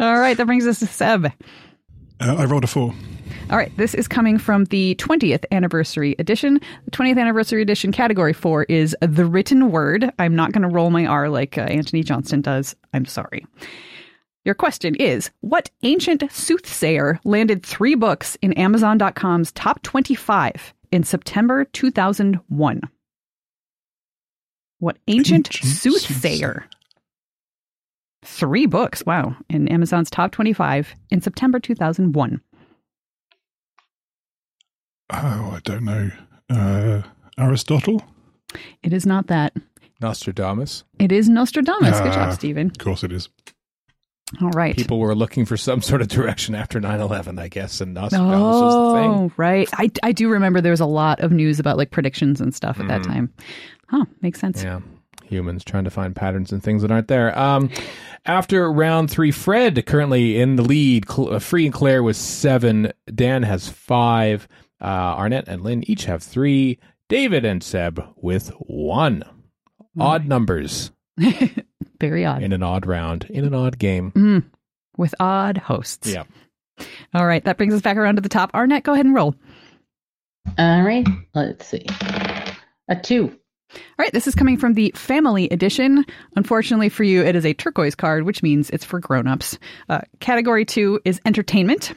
All right, that brings us to Seb. Uh, I rolled a four. All right, this is coming from the 20th anniversary edition. The 20th anniversary edition category four is the written word. I'm not going to roll my R like uh, Anthony Johnston does. I'm sorry. Your question is What ancient soothsayer landed three books in Amazon.com's top 25 in September 2001? What ancient, Ancient soothsayer? Three books, wow, in Amazon's top 25 in September 2001. Oh, I don't know. Uh, Aristotle? It is not that. Nostradamus. It is Nostradamus. Good Ah. job, Steven. Of course it is. All right. People were looking for some [laughs] sort of direction after 9 11, I guess, and Nostradamus was the thing. Oh, right. I, I do remember there was a lot of news about like predictions and stuff at that time. Huh. Makes sense. Yeah. Humans trying to find patterns and things that aren't there. Um, after round three, Fred currently in the lead. Cl- uh, Free and Claire with seven. Dan has five. Uh, Arnette and Lynne each have three. David and Seb with one. Odd numbers [laughs] Very odd. in an odd round, in an odd game. Mm, with odd hosts. Yeah. All right. That brings us back around to the top. Arnette, go ahead and roll. All right, let's see. A two. All right. This is coming from the family edition. Unfortunately for you, it is a turquoise card, which means it's for grown-ups. Uh, category two is entertainment.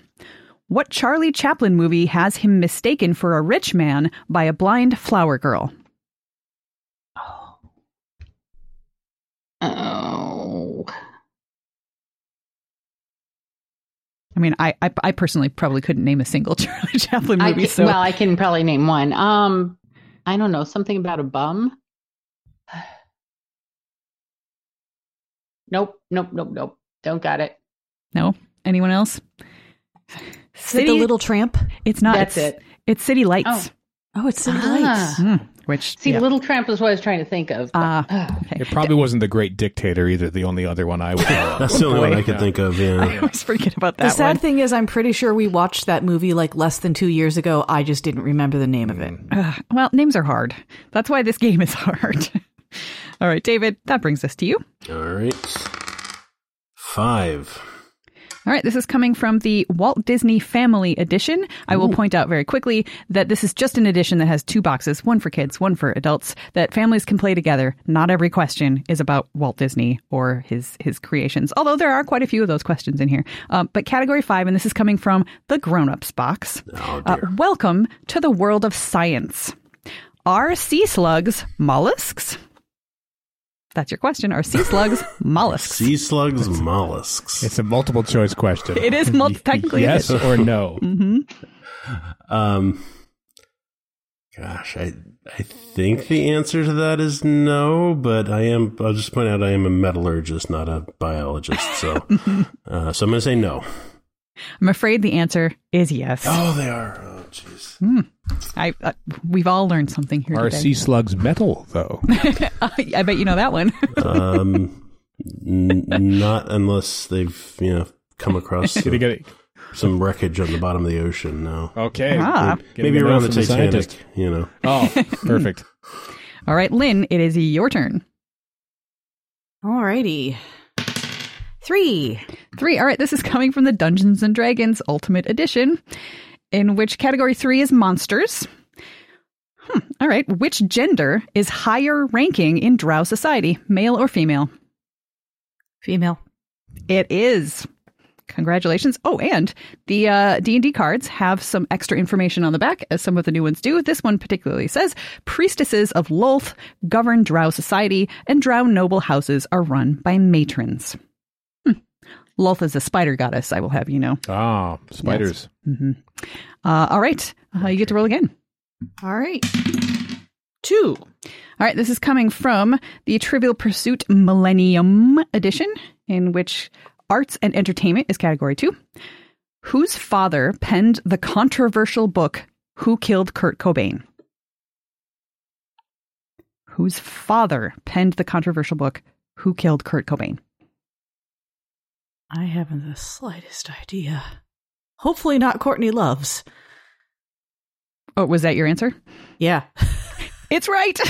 What Charlie Chaplin movie has him mistaken for a rich man by a blind flower girl? Oh. I mean, I, I, I personally probably couldn't name a single [laughs] Charlie Chaplin I movie. can, so well, I can probably name one. Um, I don't know something about a bum. [sighs] Nope, nope, nope, nope. Don't got it. no. Anyone else? Is it the Little Tramp? It's not. That's it's, it. It's City Lights. Oh. Oh, it's City Ah. Lights. Mm, which See, yeah. Little Tramp was what I was trying to think of. but- Ah, Ugh. okay. It probably wasn't the Great Dictator either. The only other one I would. [laughs] That's the only one I could think of. Yeah, [laughs] I Yeah. always forget about The sad one. thing is, I'm pretty sure we watched that movie like less than two years ago. I just didn't remember the name of it. Ugh, well, names are hard. That's why this [laughs] game is hard. All right, David, that brings us to you. All right. Five. All right, this is coming from the Walt Disney Family Edition. I will point out very quickly that this is just an edition that has two boxes, one for kids, one for adults, that families can play together. Not every question is about Walt Disney or his his creations, although there are quite a few of those questions in here. Um, but category five, and this is coming from the grown-ups box. Oh, Uh, welcome to the world of science. Are sea slugs mollusks? That's your question. Are sea slugs mollusks? Sea slugs, mollusks. It's a multiple choice question. It is mul- [laughs] technically yes or no. [laughs] hmm Um, gosh, I I think the answer to that is no, but I am. I'll just point out I am a metallurgist, not a biologist. So, [laughs] uh, so I'm going to say no. I'm afraid the answer is yes. Oh, they are. Oh, jeez. I uh, we've all learned something here Are today. sea slugs metal though? [laughs] I bet you know that one. Um, n- not unless they've you know come across Did get some wreckage on the bottom of the ocean. No, Okay. Ah. Getting maybe around the from Titanic. scientist. You know. [laughs] Oh, perfect. [laughs] All right, Lynne, it is your turn. Alrighty. Three. Three. All right, this is coming from the Dungeons and Dragons Ultimate Edition, in which category three is monsters. Hmm. All right, which gender is higher ranking in Drow society, male or female? Female. It is. Congratulations. Oh, and the uh, D&D cards have some extra information on the back, as some of the new ones do. This one particularly says, Priestesses of Lolth govern Drow society, and Drow noble houses are run by matrons. Lolth is a spider goddess, I will have you know. Ah, spiders. hmm Uh, all right, uh, you get to roll again. All right. Two. All right, this is coming from the Trivial Pursuit Millennium Edition, in which arts and entertainment is category two. Whose father penned the controversial book Who Killed Kurt Cobain? Whose father penned the controversial book Who Killed Kurt Cobain? I haven't the slightest idea. Hopefully not Courtney Loves. Oh, was that your answer? Yeah. It's right. [laughs]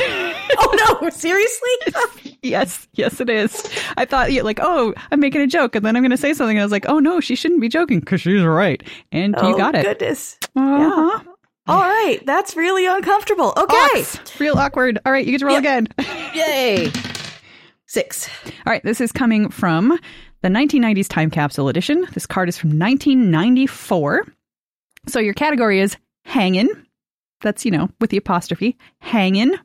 oh no, seriously? [laughs] yes, yes, it is. I thought, yeah, like, oh, I'm making a joke, and then I'm going to say something. And I was like, oh no, she shouldn't be joking because she's right, and you Oh, got it. Goodness. Uh-huh. All right, that's really uncomfortable. Okay. Ox. Real awkward. All right, you get to roll again. Yay. [laughs] Six. All right, this is coming from the 1990s Time Capsule Edition. This card is from 1994. So your category is hangin'. That's, you know, with the apostrophe. Hangin'.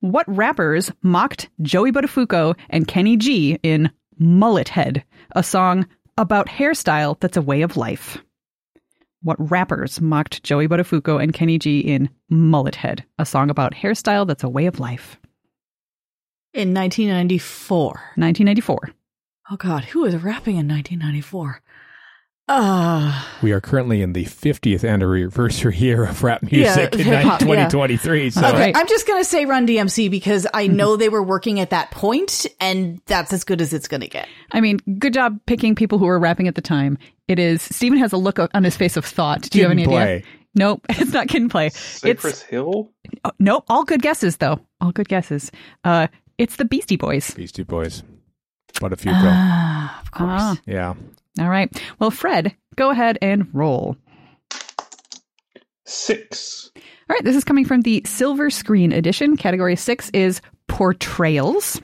What rappers mocked Joey Buttafuoco and Kenny G in Mullet Head, a song about hairstyle that's a way of life? What rappers mocked Joey Buttafuoco and Kenny G in Mullet Head, a song about hairstyle that's a way of life? In 1994. 1994. Oh God, who was rapping in 1994? Uh, We are currently in the 50th anniversary year of rap Yeah, music in hip-hop, yeah. 2023. So okay. I'm just gonna say Run DMC because I know they were working at that point, and that's as good as it's gonna get. I mean, good job picking people who were rapping at the time. It is. Steven has a look on his face of thought. Do you have any and idea? Nope, [laughs] it's not Kid and Play. Cypress It's Hill. oh, nope. All good guesses though. All good guesses. Uh, it's the Beastie Boys. Beastie Boys. But a few go. Ah, of course. Ah, yeah. all right. Well, Fred, go ahead and roll. Six. All right, this is coming from the Silver Screen Edition. Category six is portrayals.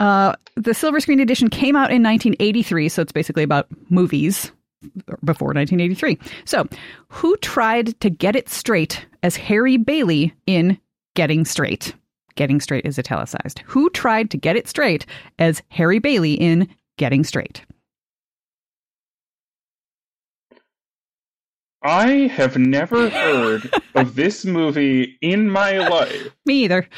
Uh, the Silver Screen Edition came out in 1983, so it's basically about movies before 1983. So, who tried to get it straight as Harry Bailey in Getting Straight? Getting Straight is italicized, who tried to get it straight as Harry Bailey in Getting Straight. I have never heard of this movie in my life. [laughs] Me either.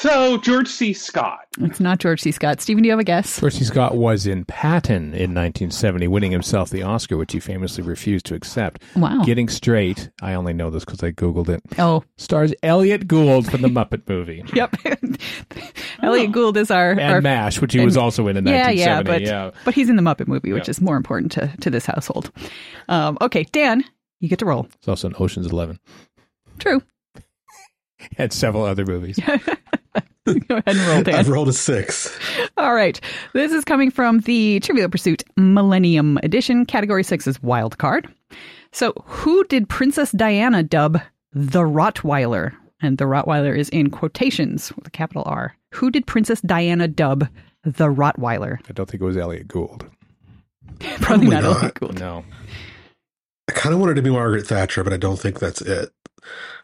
So, George C. Scott. It's not George C. Scott. Steven, do you have a guess? George C. Scott was in Patton in 1970, winning himself the Oscar, which he famously refused to accept. Wow. Getting straight, I only know this because I Googled it, Oh, stars Elliott Gould from the Muppet movie. [laughs] yep. [laughs] Elliott Gould is our, And our MASH, which he was also in in yeah, yeah, but yeah. but he's in the Muppet movie, which Yeah. is more important to to this household. Um, okay, Dan, you get to roll. It's also in Ocean's Eleven. True. [laughs] And several other movies. [laughs] Go ahead and roll, Dan. I've rolled a six. All right. This is coming from the Trivial Pursuit Millennium Edition. Category six is wild card. So, who did Princess Diana dub the Rottweiler? And the Rottweiler is in quotations with a capital R. Who did Princess Diana dub the Rottweiler? I don't think it was Elliott Gould. [laughs] Probably not not. Elliott Gould. No. I kind of wanted to be Margaret Thatcher, but I don't think that's it.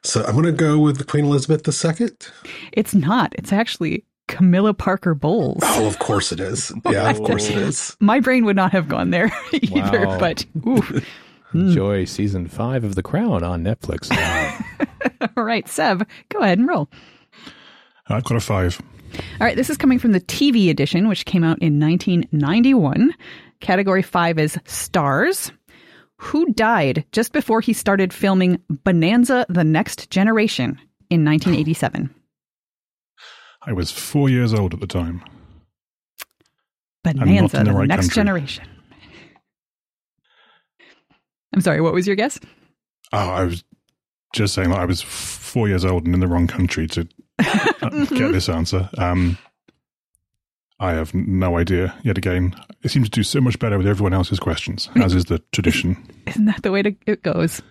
So I'm going to go with Queen Elizabeth II. It's not. It's actually Camilla Parker Bowles. Oh, of course it is. [laughs] Yeah, of course it is. My brain would not have gone there [laughs] either, Wow. but ooh. [laughs] Enjoy season five of The Crown on Netflix. All right, Seb, go ahead and roll. I've got a five. All right, this is coming from the TV edition, which came out in 1991. Category five is stars. Who died just before he started filming Bonanza the Next Generation in 1987? I was four years old at the time. Bonanza the the, right Next country. Generation. I'm sorry, what was your guess? Oh, I was just saying that I was four years old and in the wrong country to uh, get [laughs] this answer. Um, I have no idea. Yet again, it seems to do so much better with everyone else's questions, [laughs] as is the tradition. Isn't that the way to, it goes?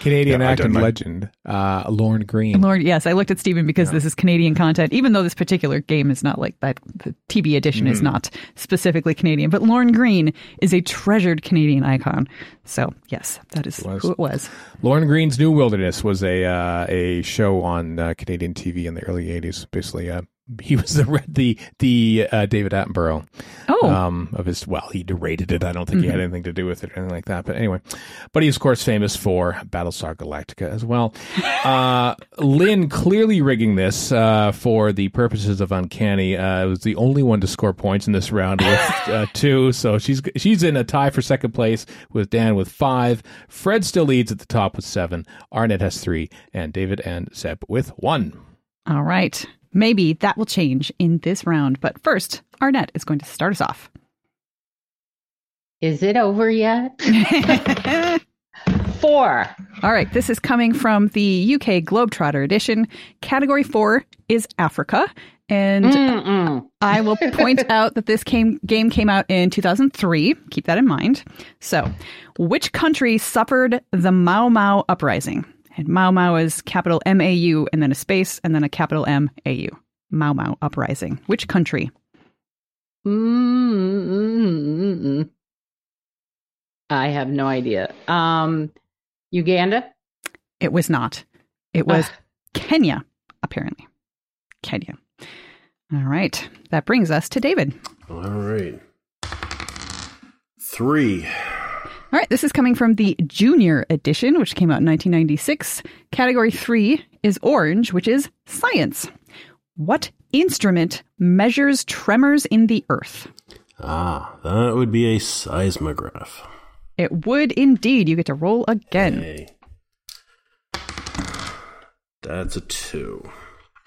Canadian Yeah, I actor and legend, uh, Lorne Greene. Lord, yes, I looked at Steven because this is Canadian content, even though this particular game is not like that. The TV edition is not specifically Canadian, but Lorne Greene is a treasured Canadian icon. So, yes, that is was. who it was. Lorne Greene's New Wilderness was a uh, a show on uh, Canadian TV in the early '80s. Basically, uh, he was the the the uh, David Attenborough Oh, um, of his. Well, he narrated it. I don't think he had anything to do with it or anything like that. But anyway, but he's of course famous for Battlestar Galactica as well. [laughs] Uh, Lynne clearly rigging this uh, for the purposes of Uncanny. Uh, was the only one to score points in this round with [laughs] uh, two. So she's she's in a tie for second place with Dan with five. Fred still leads at the top with seven. Arnette has three, and David and Seb with one. all right. Maybe that will change in this round. But first, Arnette is going to start us off. Is it over yet? [laughs] [laughs] Four. All right, this is coming from the UK Globetrotter edition. Category four is Africa. And Mm-mm. I will point [laughs] out that this came, game came out in 2003. Keep that in mind. So, which country suffered the Mau Mau uprising? And Mau Mau is capital M A U and then a space and then a capital M A U. Mau Mau uprising. Which country? Mm-mm-mm-mm. I have no idea. Um, Uganda? It was not. It was Ugh. Kenya, apparently. Kenya. All right. That brings us to David. All right. Three. All right, this is coming from the junior edition, which came out in 1996. Category three is orange, which is science. What instrument measures tremors in the earth? Ah, that would be a seismograph. It would indeed. You get to roll again. Okay. That's a two.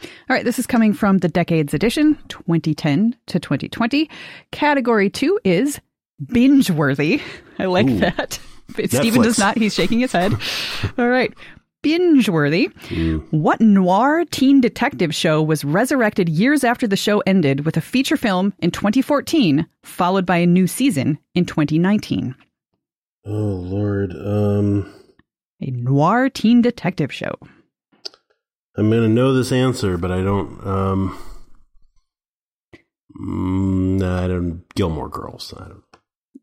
All right, this is coming from the Decades edition, 2010 to 2020. Category two is binge worthy. I like Ooh. that. [laughs] Steven does not. He's shaking his head. [laughs] All right. Binge worthy. Mm. What noir teen detective show was resurrected years after the show ended with a feature film in 2014, followed by a new season in 2019? Oh Lord. Um, A noir teen detective show. I'm gonna know this answer, but I don't. Um, mm, I don't. Gilmore Girls. I don't.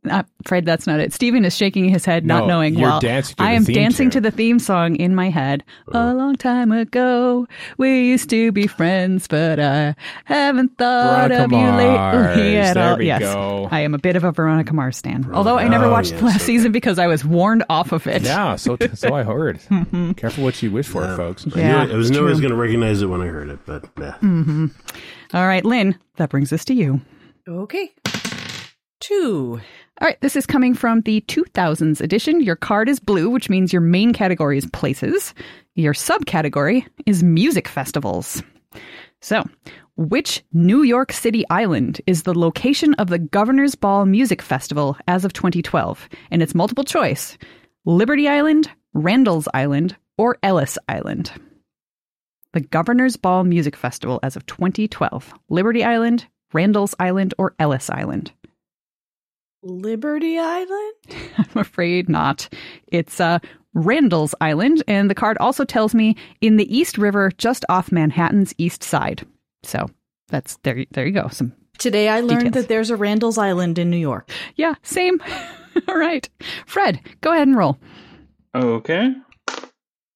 Uh, I'm afraid that's not it. Steven is shaking his head, not No, knowing. you're while dancing to I am theme dancing tune. to the theme song in my head. A oh. long time ago, we used to be friends, but I haven't thought Veronica of you Mars. [laughs] lately at There all. we yes, go. I am a bit of a Veronica Mars stan. Although I never Oh, watched yes, the last okay. season because I was warned off of it. Yeah, so so I heard. [laughs] Mm-hmm. Careful what you wish for, folks. I, Yeah, I was knew I was true. going to recognize it when I heard it, but nah. Mm-hmm. All right, Lynne, that brings us to you. Okay. Two. All right, this is coming from the 2000s edition. Your card is blue, which means your main category is places. Your subcategory is music festivals. So, which New York City island is the location of the Governor's Ball Music Festival as of 2012? And it's multiple choice Liberty Island, Randall's Island, or Ellis Island. The Governor's Ball Music Festival as of 2012. Liberty Island, Randall's Island, or Ellis Island? Liberty Island? [laughs] I'm afraid not. It's uh, Randall's Island, and the card also tells me in the East River, just off Manhattan's east side. So that's there. There you go. Some Today I learned Details. that there's a Randall's Island in New York. yeah, same. [laughs] All right, Fred, go ahead and roll. Okay.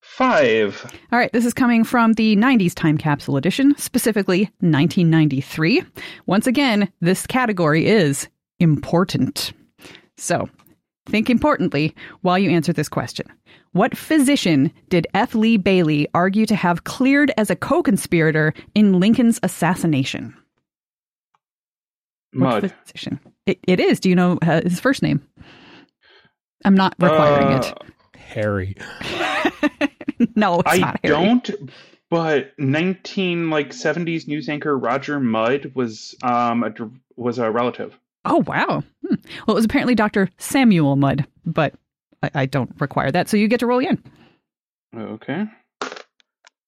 Five. All right, this is coming from the 90s time capsule edition, specifically 1993. Once again, this category is important. So, think importantly while you answer this question. What physician did F. Lee Bailey argue to have cleared as a co conspirator in Lincoln's assassination? Mud. physician? It, it is. Do you know uh, his first name? I'm not requiring Uh, Harry. [laughs] No, it's I not Harry. don't. But nineteen like seventies news anchor Roger Mudd was um a, was a relative. Oh, wow. Hmm. Well, it was apparently Dr. Samuel Mudd, but I, I don't require that. So you get to roll again. Okay.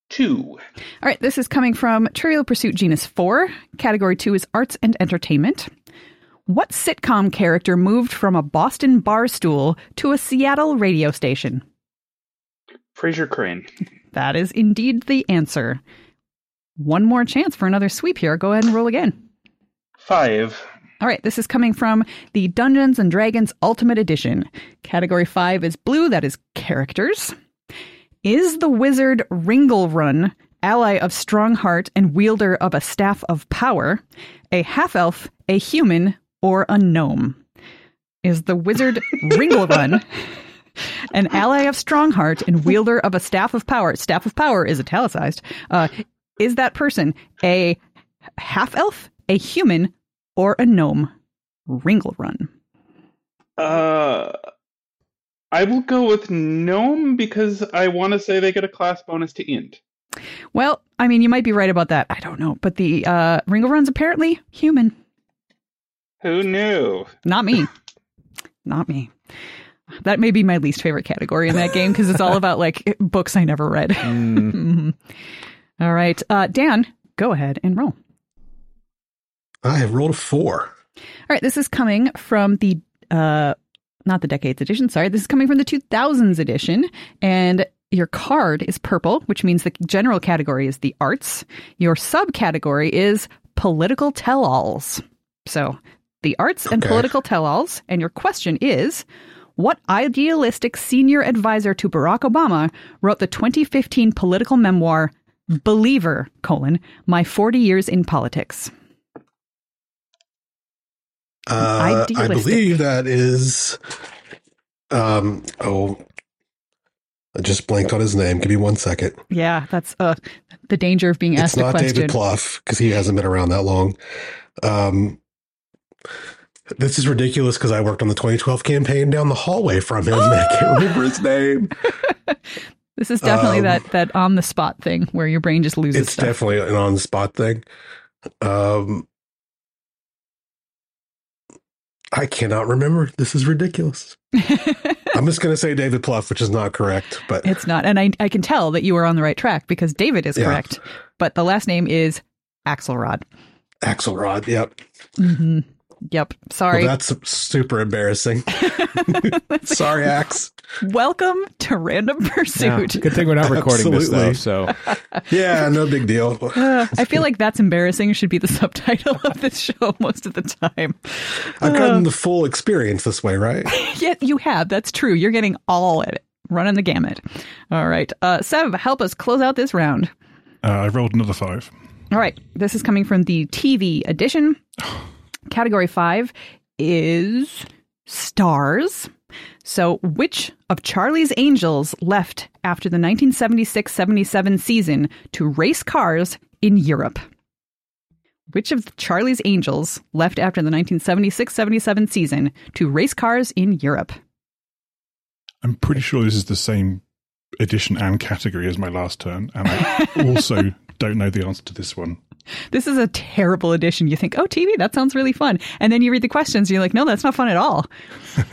Two. All right, this is coming from Trivial Pursuit Genus 4. Category 2 is Arts and Entertainment. What sitcom character moved from a Boston bar stool to a Seattle radio station? Frasier Crane. That is indeed the answer. One more chance for another sweep here. Go ahead and roll again. Five. All right, this is coming from the Dungeons and Dragons Ultimate Edition. Category 5 is blue, that is characters. Is the wizard Ringlerun, ally of Strongheart and wielder of a staff of power, a half elf, a human, or a gnome? Is the wizard [laughs] Ringlerun an ally of Strongheart and wielder of a staff of power? Staff of power is italicized. Uh, is that person a half elf, a human, or a gnome? Ringlerun. Uh, I will go with gnome because I want to say they get a class bonus to int. Well, I mean, you might be right about that. I don't know, but the uh, Ringlerun's apparently human. Who knew? Not me. [laughs] Not me. That may be my least favorite category in that game because it's all [laughs] about like books I never read. [laughs] Mhm. All right, uh, Dan, go ahead and roll. I have rolled a four. All right, this is coming from the uh not the decades edition, sorry. This is coming from the 2000s edition and your card is purple, which means the general category is the arts. Your subcategory is political tell-alls. So, the arts and Okay. political tell-alls and your question is what idealistic senior advisor to Barack Obama wrote the 2015 political memoir Believer, colon, My 40 Years in Politics? Uh, I believe that is. Um. Oh, I just blanked on his name. Give me one second. Yeah, that's uh the danger of being It's asked a not. David Plouffe because he hasn't been around that long. Um. This is ridiculous because I worked on the 2012 campaign down the hallway from him. and I can't [laughs] remember his name. This is definitely Um, that that on the spot thing where your brain just loses It's stuff. definitely an on the spot thing. Um, I cannot remember. This is ridiculous. [laughs] I'm just going to say David Plouffe, which is not correct, but it's not, and I I can tell that you are on the right track because David is Yeah. correct, but the last name is Axelrod. Axelrod. Yep. hmm Yep. Sorry. Well, that's super embarrassing. [laughs] Sorry, Axe. Welcome to Random Yeah. Pursuit. Good thing we're not recording this though. So [laughs] Yeah, no big deal. Uh, [sighs] I feel like that's embarrassing should be the subtitle of this show most of the time. I've gotten the full experience this way, right? [laughs] yeah, you have. That's true. You're getting all at it, running the gamut. All right. Uh, Seb, help us close out this round. Uh, I rolled another five. All right. This is coming from the TV edition. [sighs] [sighs] Category five is stars. So, which of Charlie's Angels left after the 1976 77 season to race cars in Europe? Which of Charlie's Angels left after the 1976 77 season to race cars in Europe? I'm pretty sure this is the same edition and category as my last turn, and I also [laughs] don't know the answer to this one. This is a terrible edition. You think, oh, TV, that sounds really fun. And then you read the questions you're like, no, that's not fun at all. [laughs]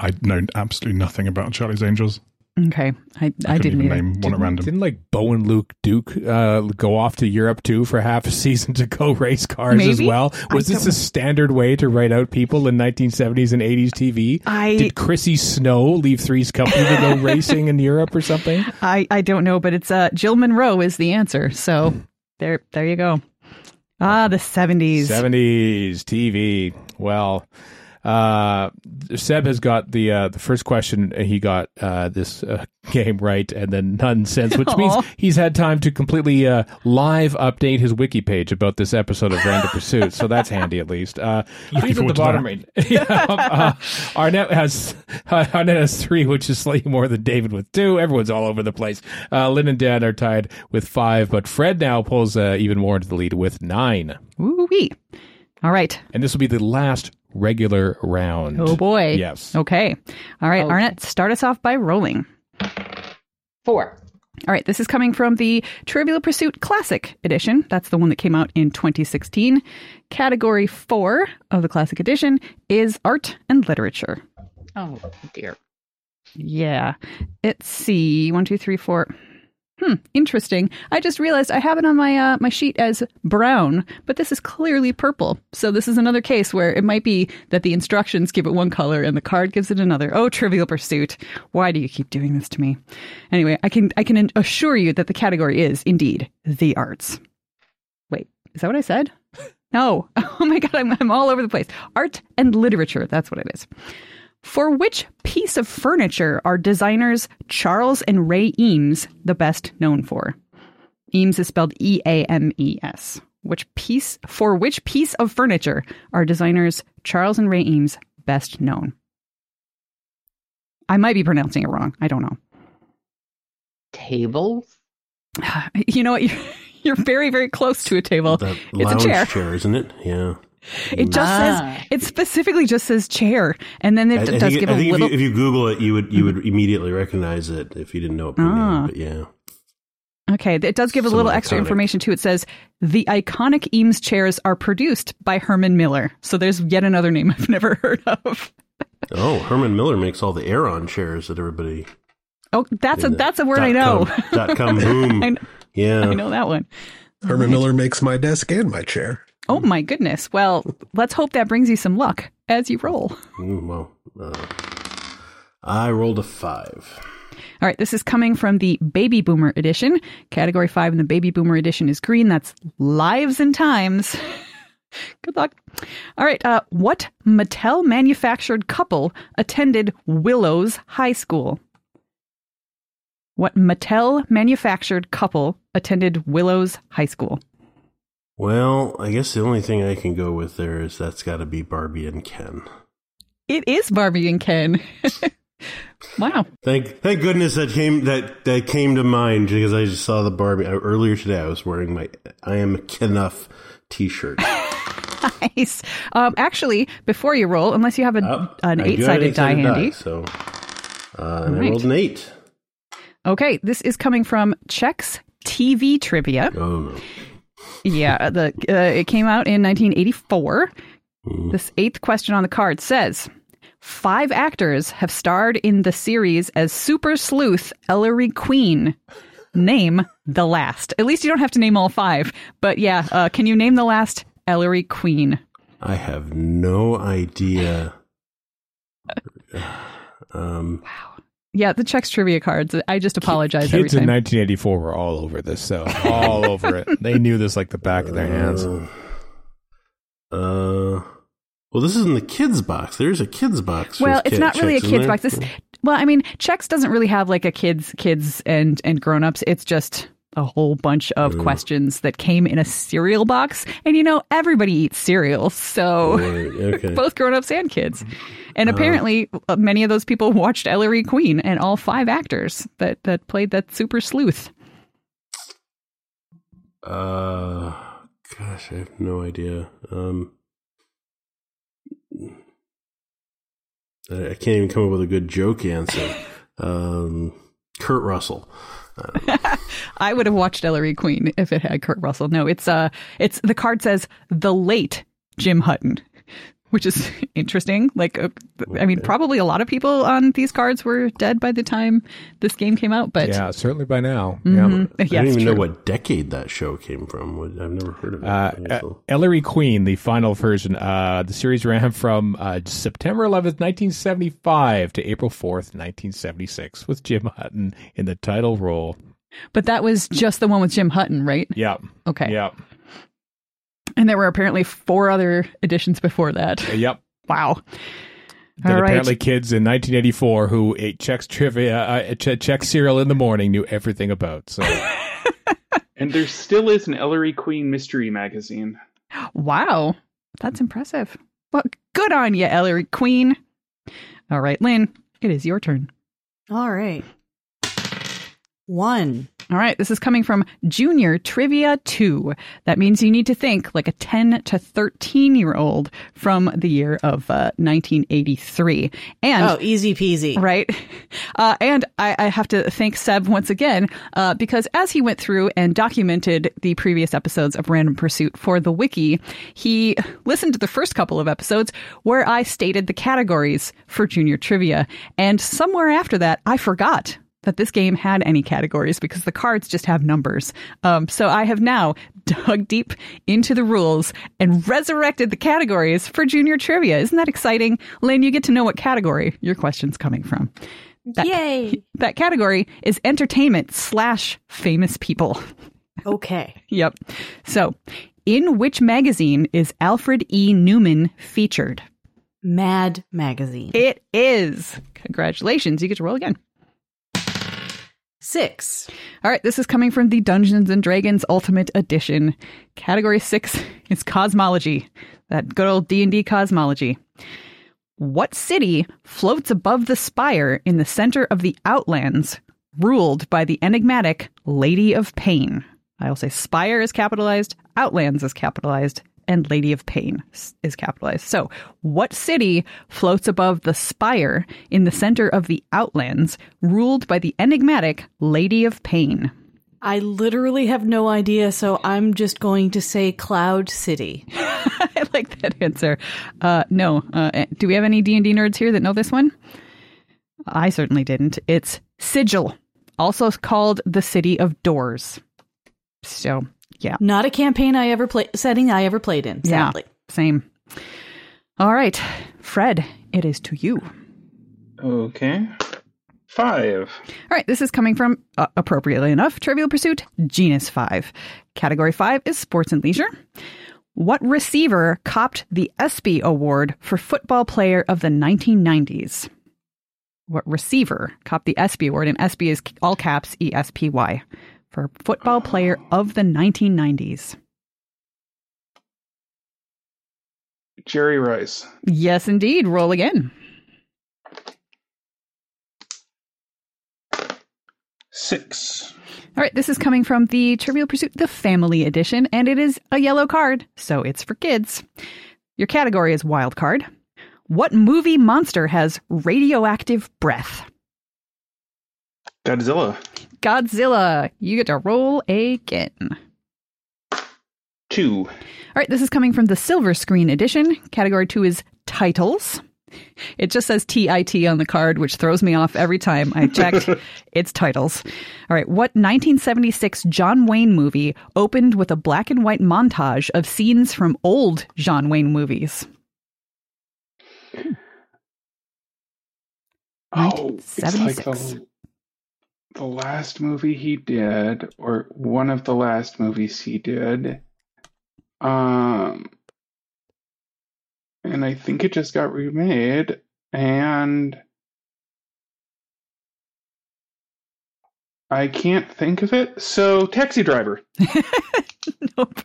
I know absolutely nothing about Charlie's Angels. Okay. I, I, I, didn't even either. name one at random. didn't like Bo and Luke Duke uh, go off to Europe too for half a [laughs] season to go race cars as well? Was I this don't- a standard way to write out people in 1970s and 80s TV? I- Did Chrissy Snow leave Three's Company to go [laughs] racing in Europe or something? I, I don't know, but it's uh, Jill Monroe is the answer. So there there you go. Ah, the 70s. 70s TV. Well, uh, Seb has got the uh, the first question. He got uh, this uh, [laughs] game right, and then none since, which means he's had time to completely uh, live update his wiki page about this episode of Random Pursuit. So that's handy at least. Uh, Looking three's at the bottom that. right. [laughs] yeah, uh, Arnette has uh, [laughs] Arnette has three, which is slightly more than David with two. Everyone's all over the place. Uh, Lynne and Dan are tied with five, but Fred now pulls uh, even more into the lead with nine. Ooh wee. All right. And this will be the last regular round. Oh boy. Yes. Okay. All right, Okay. Arnette, start us off by rolling. Four. All right, this is coming from the Trivial Pursuit Classic Edition. That's the one that came out in 2016. Category four of the Classic Edition is art and literature. Oh dear. Yeah. Let's see. One, two, three, four. Hmm. Interesting. I just realized I have it on my uh, my sheet as brown, but this is clearly purple. So this is another case where it might be that the instructions give it one color and the card gives it another. Oh, Trivial Pursuit! Why do you keep doing this to me? Anyway, I can I can assure you that the category is indeed the arts. Wait, is that what I said? [laughs] No. [laughs] Oh my god, I'm I'm all over the place. Art and literature. That's what it is. For which piece of furniture are designers Charles and Ray Eames the best known for? Eames is spelled E A M E S. Which piece for which piece of furniture are designers Charles and Ray Eames best known? I might be pronouncing it wrong. I don't know. Tables. [sighs] You know what? You're, [laughs] you're very, very close to a table. That It's a chair. chair, isn't it? Yeah. It just Ah. says it specifically just says chair, and then it I, I does think, give I a think little. if, you, if you Google it, you would you would immediately recognize it if you didn't know it Ah. name. But yeah, Okay, it does give a Some little extra iconic. information too. It says the iconic Eames chairs are produced by Herman Miller. So there's yet another name I've never [laughs] heard of. oh, Herman Miller makes all the Aeron chairs that everybody. Oh, that's a that's a word I know. com- dot com boom. [laughs] I, kn- yeah, I know that one. Herman Miller makes my desk and my chair. Oh my goodness. Well, let's hope that brings you some luck as you roll. Mm, well, uh, I rolled a five. All right, this is coming from the Baby Boomer edition. Category 5 in the Baby Boomer edition is green. That's lives and times. [laughs] Good luck. All right, uh, what Mattel manufactured couple attended Willows High School? What Mattel manufactured couple attended Willows High School? Well, I guess the only thing I can go with there is that's got to be Barbie and Ken. It is Barbie and Ken. [laughs] wow. Thank thank goodness that came that that came to mind because I just saw the Barbie uh, earlier today. I was wearing my I am Kenough T-shirt. [laughs] Nice. Um, actually, before you roll, unless you have a, Oh, an eight-sided die handy. so uh, and I rolled an eight. Okay, this is coming from Chex TV Trivia. Oh no! Yeah, the uh, it came out in 1984. Mm. This eighth question on the card says Five actors have starred in the series as super sleuth Ellery Queen. Name the last. At least you don't have to name all five. But yeah, uh, can you name the last Ellery Queen? I have no idea. [sighs] um, Yeah, the Chex trivia cards. I just apologize Kids every in 1984 were all over this, so all over it. [laughs] They knew this like the back of their hands. Uh, uh, well, this is in the kids box. There's a kids box. well, it's kid not really a checks, isn't kids box. This, well, I mean, Chex doesn't really have like a kids, kids and and grown-ups. It's just a whole bunch of Mm. questions that came in a cereal box. And you know, everybody eats cereal, so Right, okay. [laughs] both grown-ups and kids. And Uh-huh. apparently, uh, many of those people [laughs] watched Ellery Queen and all five actors that that played that super sleuth. Uh, gosh, I have no idea. Um, I I can't even come up with a good joke answer. [laughs] Um, Kurt Russell. [laughs] I would have watched Ellery Queen if it had Kurt Russell. No, it's uh it's the card says the late Jim Hutton, which is [laughs] interesting. Like uh, I mean probably a lot of people on these cards were dead by the time this game came out, but Yeah, certainly by now. Mhm. I [laughs] Yeah, don't it's even know what decade that show came from. I've never heard of it. Uh, uh, Ellery Queen, the final version. Uh, the series ran from uh, September 11th, 1975 to April 4th, 1976, with Jim Hutton in the title role. But that was just the one with Jim Hutton, right? Yeah. Okay. Yeah. And there were apparently four other editions before that. Yep. [laughs] Wow. That All right. apparently kids in 1984 who ate Chex trivia, uh, Che- cereal in the morning knew everything about. So [laughs] And there still is an Ellery Queen mystery magazine. Wow. That's impressive. Well, good on you, Ellery Queen. All right, Lynne, it is your turn. All right. One. All right, this is coming from Junior Trivia 2. That means you need to think like a 10 to 13 year old from the year of uh, 1983. And Oh, easy peasy. Right. [laughs] Uh, and I, I have to thank Seb once again uh, because as he went through and documented the previous episodes of Random Pursuit for the wiki, he listened to the first couple of episodes where I stated the categories for junior trivia. And somewhere after that, I forgot that this game had any categories because the cards just have numbers. Um, so I have now [laughs] dug deep into the rules and resurrected the categories for junior trivia. Isn't that exciting? Lynne, you get to know what category your question's coming from. That, Yay. [laughs] That category is entertainment slash famous people. Okay. [laughs] Yep. So, in which magazine is Alfred E. Neuman featured? Mad Magazine. It is. Congratulations. You get to roll again. Six. All right, this is coming from the Dungeons and Dragons Ultimate Edition. Category 6 is cosmology. That good old D&D cosmology. What city floats above the spire in the center of the Outlands, ruled by the enigmatic Lady of Pain? I'll say spire is capitalized, Outlands is capitalized, and Lady of Pain is capitalized. So, what city floats above the spire in the center of the Outlands, ruled by the enigmatic Lady of Pain? I literally have no idea, so I'm just going to say Cloud City. [laughs] I like that answer. Uh, no, uh, do we have any D and D nerds here that know this one? I certainly didn't. It's Sigil, also called the City of Doors. So, yeah, Not a campaign I ever played setting I ever played in, sadly. yeah, same. All right, Fred, it is to you. Okay. Five. All right, this is coming from, uh, appropriately enough, Trivial Pursuit, Genus 5. Category 5 is Sports and Leisure. What receiver copped the ESPY Award for Football Player of the 1990s? What receiver copped the ESPY Award? And ESPY is all caps E S P Y for Football Player of the 1990s. Jerry Rice. Yes, indeed. Roll again. Six. All right, this is coming from the Trivial Pursuit, the Family Edition, and it is a yellow card, so it's for kids. Your category is wild card. What movie monster has radioactive breath? Godzilla. Godzilla. You get to roll again. Two. All right, this is coming from the Silver Screen Edition. Category two is titles. It just says TIT on the card, which throws me off every time I checked [laughs] its titles. All right. What 1976 John Wayne movie opened with a black and white montage of scenes from old John Wayne movies? Oh, it's like um, 1976. The, last movie he did, or one of the last movies he did. Um, and I think it just got remade, and I can't think of it. So, Taxi Driver. [laughs] nope.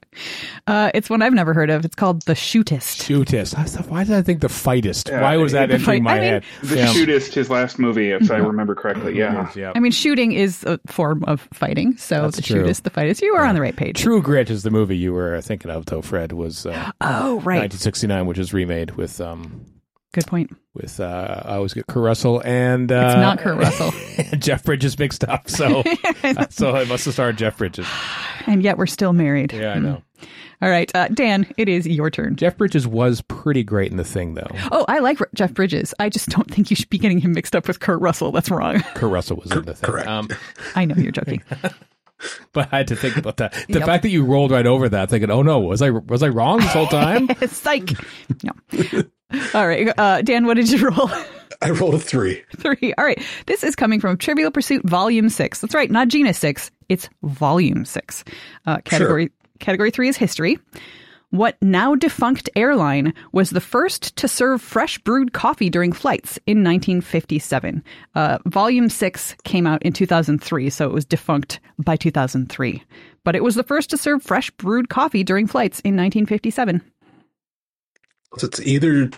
Uh, it's one I've never heard of. It's called The Shootist. Shootist. Why did I think the fightist? Yeah, Why was that the entering fight- my I mean, head? The Yeah. Shootist, his last movie, if I remember correctly. Yeah. Yeah. I mean, shooting is a form of fighting. So That's the true. shootist, the fightist. You are on the right page. True Grit is the movie you were thinking of, though. Fred was uh, [gasps] Oh, right. 1969, which is remade with um Good point. with uh, I always get Kurt Russell and uh, It's not Kurt Russell. [laughs] Jeff Bridges mixed up. So [laughs] so I must have started Jeff Bridges. and yet we're still married. Yeah, I know. All right, uh, Dan, it is your turn. Jeff Bridges was pretty great in the thing, though. Oh, I like R- Jeff Bridges. I just don't think you should be getting him mixed up with Kurt Russell. That's wrong. [laughs] Kurt Russell was in the thing. correct. Um, I know you're joking. but I had to think about that. The Yep. fact that you rolled right over that, thinking, "Oh no, was I was I wrong this whole time?" Psych. No. All right, uh, Dan, what did you roll? [laughs] I rolled a three. Three. All right. This is coming from Trivial Pursuit Volume 6. That's right, not Genus 6. It's Volume 6. Uh, category Category 3 is History. What now defunct airline was the first to serve fresh brewed coffee during flights in 1957? Uh, volume 6 came out in 2003, so it was defunct by 2003. But it was the first to serve fresh brewed coffee during flights in 1957. So it's either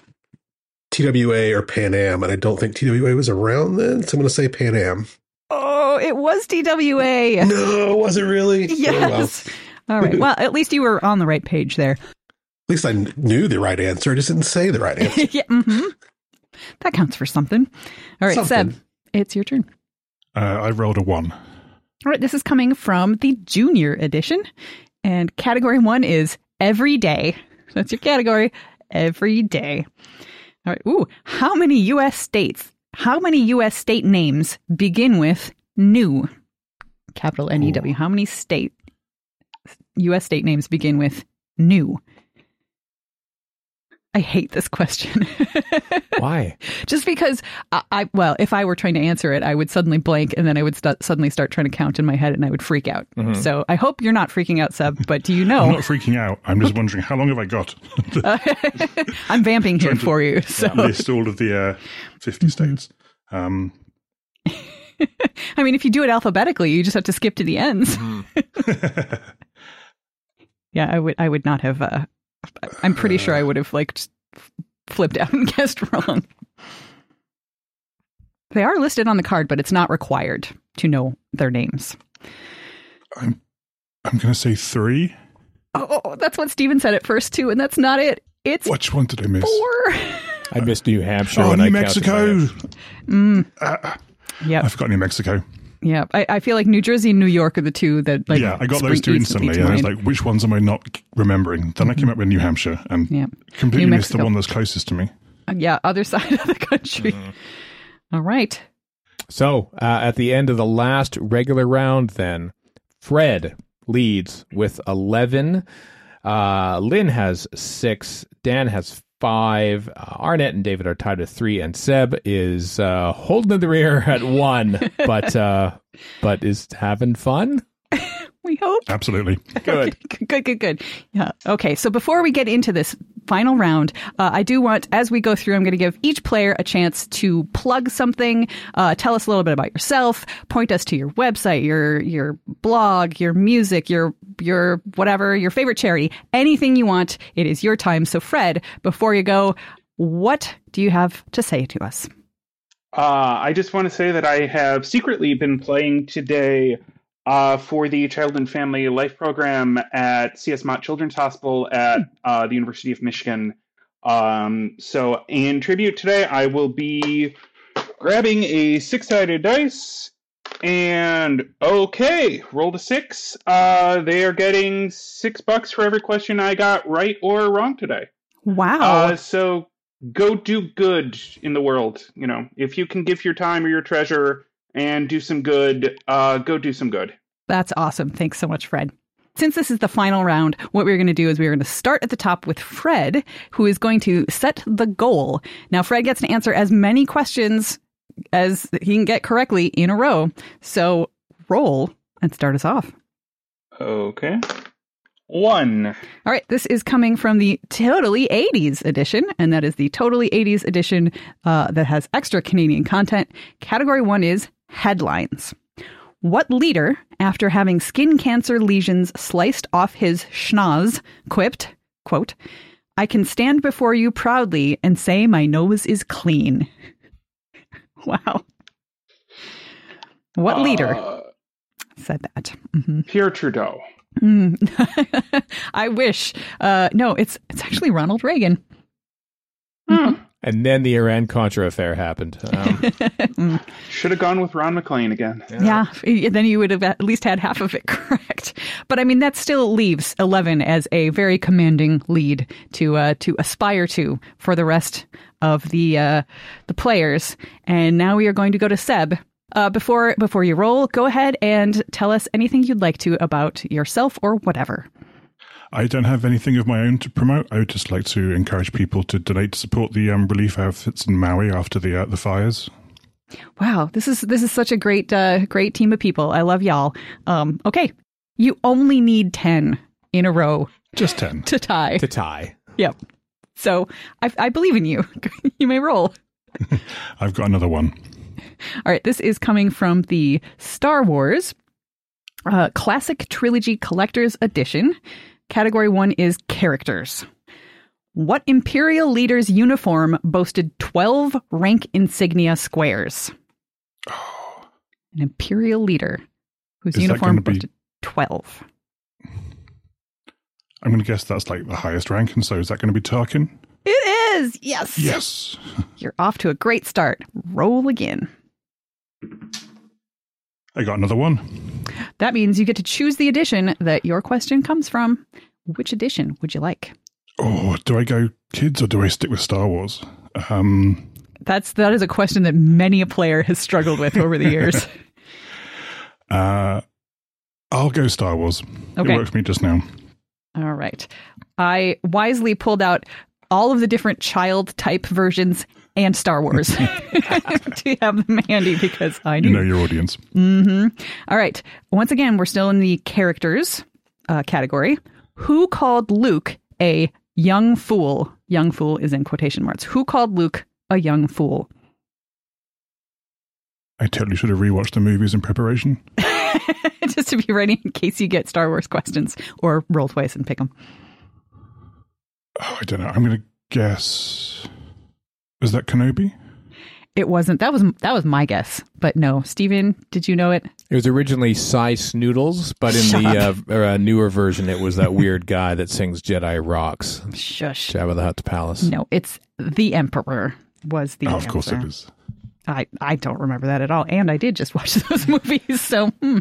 TWA or Pan Am, and I don't think TWA was around then, so I'm going to say Pan Am. Oh, it was TWA. No, was it really? Oh, well. Yes. All right. Well, at least you were on the right page there. At least I knew the right answer. I just didn't say the right [laughs] answer. yeah. hmm That counts for something. All right, Something. Seb, it's your turn. Uh, I rolled a one. All right, this is coming from the junior edition, and category one is every day. That's your category, every day. All right. Ooh, how many U.S. states? How many U.S. state names begin with new? Capital N E W. How many state U.S. state names begin with new? I hate this question. [laughs] Why? Just because I, I, well, if I were trying to answer it, I would suddenly blank and then I would st- suddenly start trying to count in my head and I would freak out. So I hope you're not freaking out, Seb, but do you know? I'm not freaking out. I'm just wondering how long have I got to [laughs] I'm vamping here to- for you. So, list all of the uh, 50 states. Um, [laughs] I mean, if you do it alphabetically, you just have to skip to the ends. yeah, I would, I would not have, uh, I'm pretty sure I would have like flipped out and [laughs] guessed wrong. They are listed on the card, but it's not required to know their names. I'm I'm going to say three. Oh, oh, oh, that's what Steven said at first too, and that's not it. It's Which one did I miss? four. [laughs] I missed New Hampshire. Oh, when I New counted my Mexico. head. I forgot New Mexico. Yeah. I, I feel like New Jersey and New York are the two that like. yeah, I got spring those two instantly instantly. to And I was like, which ones am I not remembering? Then I came up with New Hampshire and yeah, completely missed the one that's closest to me. yeah. Other [laughs] side of the country. All right. So uh, at the end of the last regular round, then Fred leads with eleven. Uh, Lynne has six. Dan has five. Uh, Arnette and David are tied at three, and Seb is uh, holding the rear at one, [laughs] but uh, but is having fun. [laughs] We hope. Absolutely. [laughs] Good. good, good, good. Yeah. Okay. So before we get into this final round, uh, I do want, as we go through, I'm going to give each player a chance to plug something, uh, tell us a little bit about yourself, point us to your website, your your blog, your music, your your whatever, your favorite charity, anything you want. It is your time. So, Fred, before you go, what do you have to say to us? Uh, I just want to say that I have secretly been playing today uh, for the Child and Family Life Program at CS Mott Children's Hospital at uh, the University of Michigan. Um, so, in tribute today, I will be grabbing a six sided dice. And okay, roll a six. Uh, they are getting six bucks for every question I got right or wrong today. Wow. Uh, so go do good in the world. You know, if you can give your time or your treasure and do some good, uh, go do some good. That's awesome. Thanks so much, Fred. Since this is the final round, what we're going to do is we're going to start at the top with Fred, who is going to set the goal. Now, Fred gets to answer as many questions as he can get correctly in a row. So roll and start us off. Okay. One. All right, this is coming from the Totally 80s edition, and that is the Totally 80s edition uh, that has extra Canadian content. Category one is headlines. What leader, after having skin cancer lesions sliced off his schnoz, quipped, quote, I can stand before you proudly and say my nose is clean. [laughs] wow. What leader Uh, said that? Mhm. Pierre Trudeau. Mm. [laughs] I wish. Uh, no, it's it's actually Ronald Reagan. And then the Iran Contra affair happened. Um. [laughs] Should have gone with Ron MacLean again. Yeah, f- then you would have at least had half of it [laughs] correct. But I mean, that still leaves Eleven as a very commanding lead to uh, to aspire to for the rest of the uh, the players. And now we are going to go to Seb. Uh, before before you roll, go ahead and tell us anything you'd like to about yourself or whatever. I don't have anything of my own to promote. I would just like to encourage people to donate to support the um, relief outfits in Maui after the uh, the fires. Wow, this is this is such a great uh, great team of people. I love y'all. Um, okay, you only need ten in a row Just ten. [laughs] to tie. to tie. Yep. So I, I believe in you. [laughs] you may roll. [laughs] I've got another one. All right, this is coming from the Star Wars uh, Classic Trilogy Collector's Edition. Category one is characters. What Imperial leader's uniform boasted 12 rank insignia squares? Oh. An Imperial leader whose Is uniform gonna be- boasted 12. I'm going to guess that's like the highest rank, and so is that going to be Tarkin? It is! Yes! Yes. [laughs] You're off to a great start. Roll again. I got another one. That means you get to choose the edition that your question comes from. Which edition would you like? Oh, do I go kids or do I stick with Star Wars? Um, That's that is a question that many a player has struggled with over the [laughs] years. uh, I'll go Star Wars. Okay. It worked for me just now. All right. I wisely pulled out all of the different child type versions and Star Wars [laughs] to have them handy because I You know your audience. hmm All right. Once again, we're still in the characters uh, category. Who called Luke a young fool? Young fool is in quotation marks. Who called Luke a young fool? I totally should have rewatched the movies in preparation. [laughs] Just to be ready in case you get Star Wars questions or roll twice and pick them. Oh, I don't know. I'm going to guess. Is that Kenobi? It wasn't. That was that was my guess, but no. Steven, did you know it? It was originally Sy Snootles, but in Shut the uh, uh, newer version, it was that weird guy that sings Jedi Rocks. Shush. Jabba the Hutt's Palace. No, it's the Emperor was the. oh, of course it answer. is. I I don't remember that at all, and I did just [laughs] watch those movies. So hmm.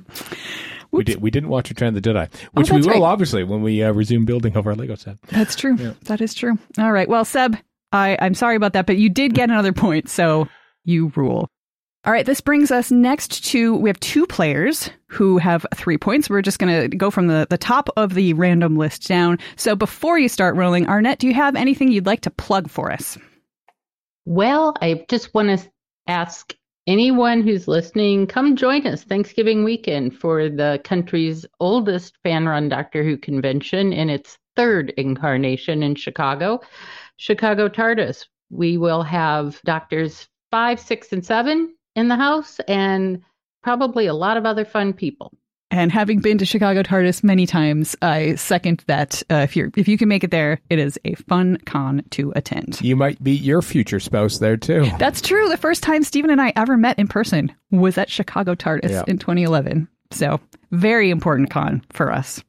We did. We didn't watch Return of the Jedi, which we will right. obviously when we uh, resume building of our Lego set. that's true. That is true. All right. Well, Seb, I I'm sorry about that, but you did get another point, so you rule. All right, this brings us next to we have two players who have three points. We're just going to go from the, the top of the random list down. So before you start rolling, Arnette, do you have anything you'd like to plug for us? Well, I just want to ask anyone who's listening, come join us Thanksgiving weekend for the country's oldest fan run Doctor Who convention in its third incarnation in Chicago, Chicago TARDIS. We will have doctors five, six, and seven in the house and probably a lot of other fun people. And having been to Chicago TARDIS many times, I second that. Uh, if you're if you can make it there, it is a fun con to attend. You might meet your future spouse there too. That's true. The first time Steven and I ever met in person was at Chicago TARDIS Yeah. in 2011. So very important con for us.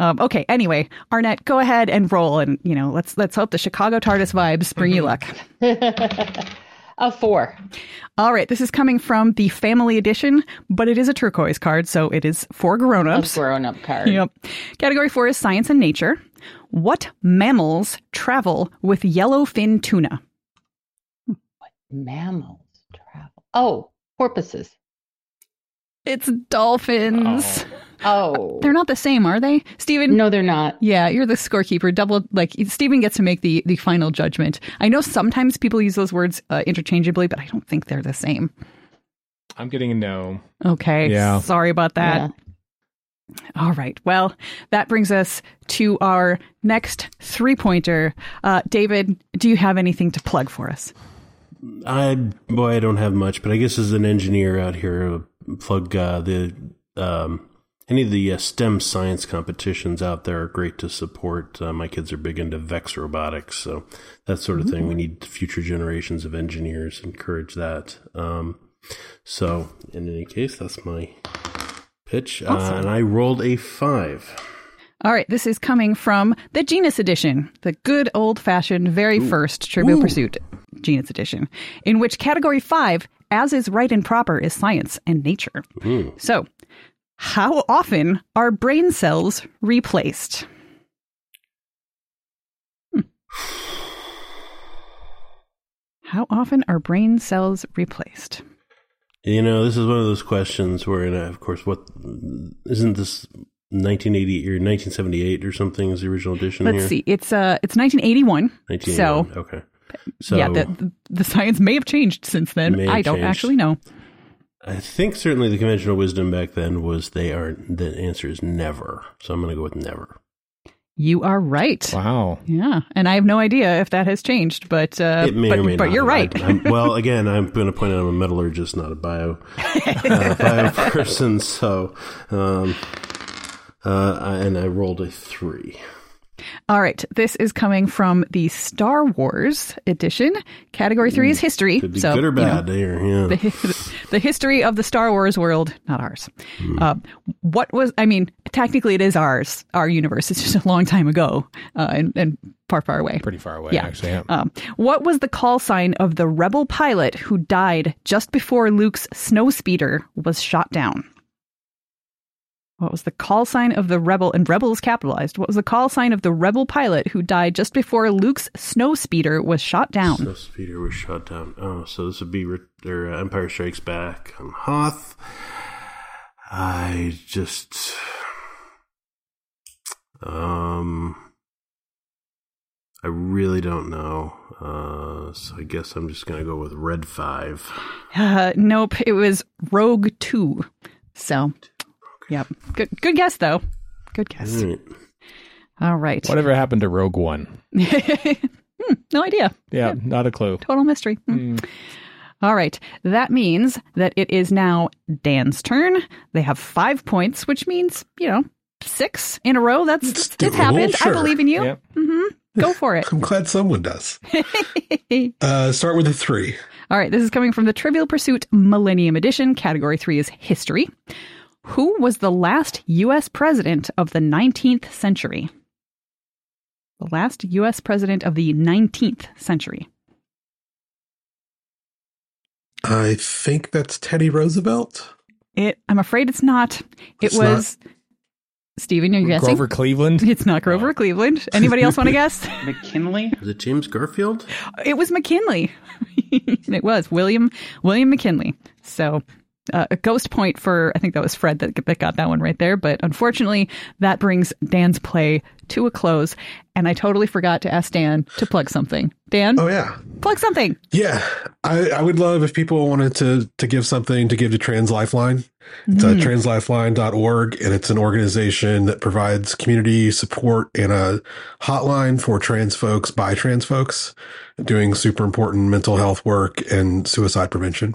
Um, okay. Anyway, Arnette, go ahead and roll, and you know, let's let's hope the Chicago TARDIS vibes bring you luck. [laughs] A four. All right, this is coming from the family edition, but it is a turquoise card, so it is for grown-ups. grown up card. Yep. Category four is science and nature. What mammals travel with yellowfin tuna? What mammals travel. Oh, porpoises. It's dolphins. Oh. They're not the same, are they? Steven? No, they're not. Yeah, you're the scorekeeper. Double like Steven gets to make the the final judgment. I know sometimes people use those words uh, interchangeably, but I don't think they're the same. I'm getting a no. Okay. Yeah. Sorry about that. All right. Well, that brings us to our next three pointer. Uh, David, do you have anything to plug for us? I boy, I don't have much, but I guess as an engineer out here, uh, plug uh, the um, any of the uh, STEM science competitions out there are great to support. Uh, my kids are big into Vex robotics, so that sort of thing. We need future generations of engineers. Encourage that. Um, so, in any case, that's my pitch, uh, and I rolled a five. All right. This is coming from the Genus Edition, the good old fashioned, very first Trivial Pursuit Genus Edition, in which category five, as is right and proper, is science and nature. So, how often are brain cells replaced? Hmm. How often are brain cells replaced? You know, this is one of those questions where, and of course, what isn't this 1980 or 1978 or something is the original edition Let's here? see. It's uh, it's 1981. 1981. So okay. So yeah, the, the science may have changed since then. I don't changed. actually know. I think certainly the conventional wisdom back then was they are the answer is never. So I'm going to go with never. You are right. Wow. Yeah, and I have no idea if that has changed, but uh, it may but, or may but not. you're right. I, I'm, well, [laughs] again, I'm going to point out I'm a metallurgist, not a bio uh, bio [laughs] person. So, um, uh, and I rolled a three. All right, this is coming from the Star Wars edition. Category three is history. Hmm. Could be so, good or you know, bad there. Yeah. the, [laughs] the history of the Star Wars world, not ours. Uh, what was, I mean, technically it is ours, our universe. It's just a long time ago uh, and, and far, far away. Pretty far away, Yeah. actually. Yeah. Um, what was the call sign of the rebel pilot who died just before Luke's snowspeeder was shot down? What was the call sign of the rebel, and rebel is capitalized. What was the call sign of the rebel pilot who died just before Luke's snowspeeder was shot down? So Speeder was shot down. Oh, so this would be Re- or, uh, Empire Strikes Back on Hoth. I just, um, I really don't know. Uh, so I guess I'm just gonna go with Red Five. Uh, [laughs] nope, it was Rogue 2. So, yep. Good, good guess, though. Good guess. All right. All right. Whatever happened to Rogue One? [laughs] Hmm, no idea. Yeah, not a clue. Total mystery. Hmm. All right. That means that it is now Dan's turn. They have five points, which means, you know, six in a row. That's it's, doable, happened. I believe in you. Yep. hmm Go for it. I'm glad someone does. [laughs] Uh, start with a three. All right. This is coming from the Trivial Pursuit Millennium Edition. Category three is history. Who was the last U.S. president of the 19th century? The last U.S. president of the 19th century. I think that's Teddy Roosevelt. It. I'm afraid it's not. It It's was. Steven, you're guessing. Grover Cleveland. It's not Grover oh. Cleveland. Anybody else want to guess? [laughs] McKinley? Is it James Garfield? It was McKinley. [laughs] it was William William McKinley. So uh, a ghost point for I think that was Fred that, that got that one right there. But unfortunately, that brings Dan's play to a close. And I totally forgot to ask Dan to plug something. Dan, Oh yeah, plug something. yeah. I, I would love if people wanted to to give something to give to Trans Lifeline. It's uh, translifeline.org, and it's an organization that provides community support and a hotline for trans folks by trans folks doing super important mental health work and suicide prevention.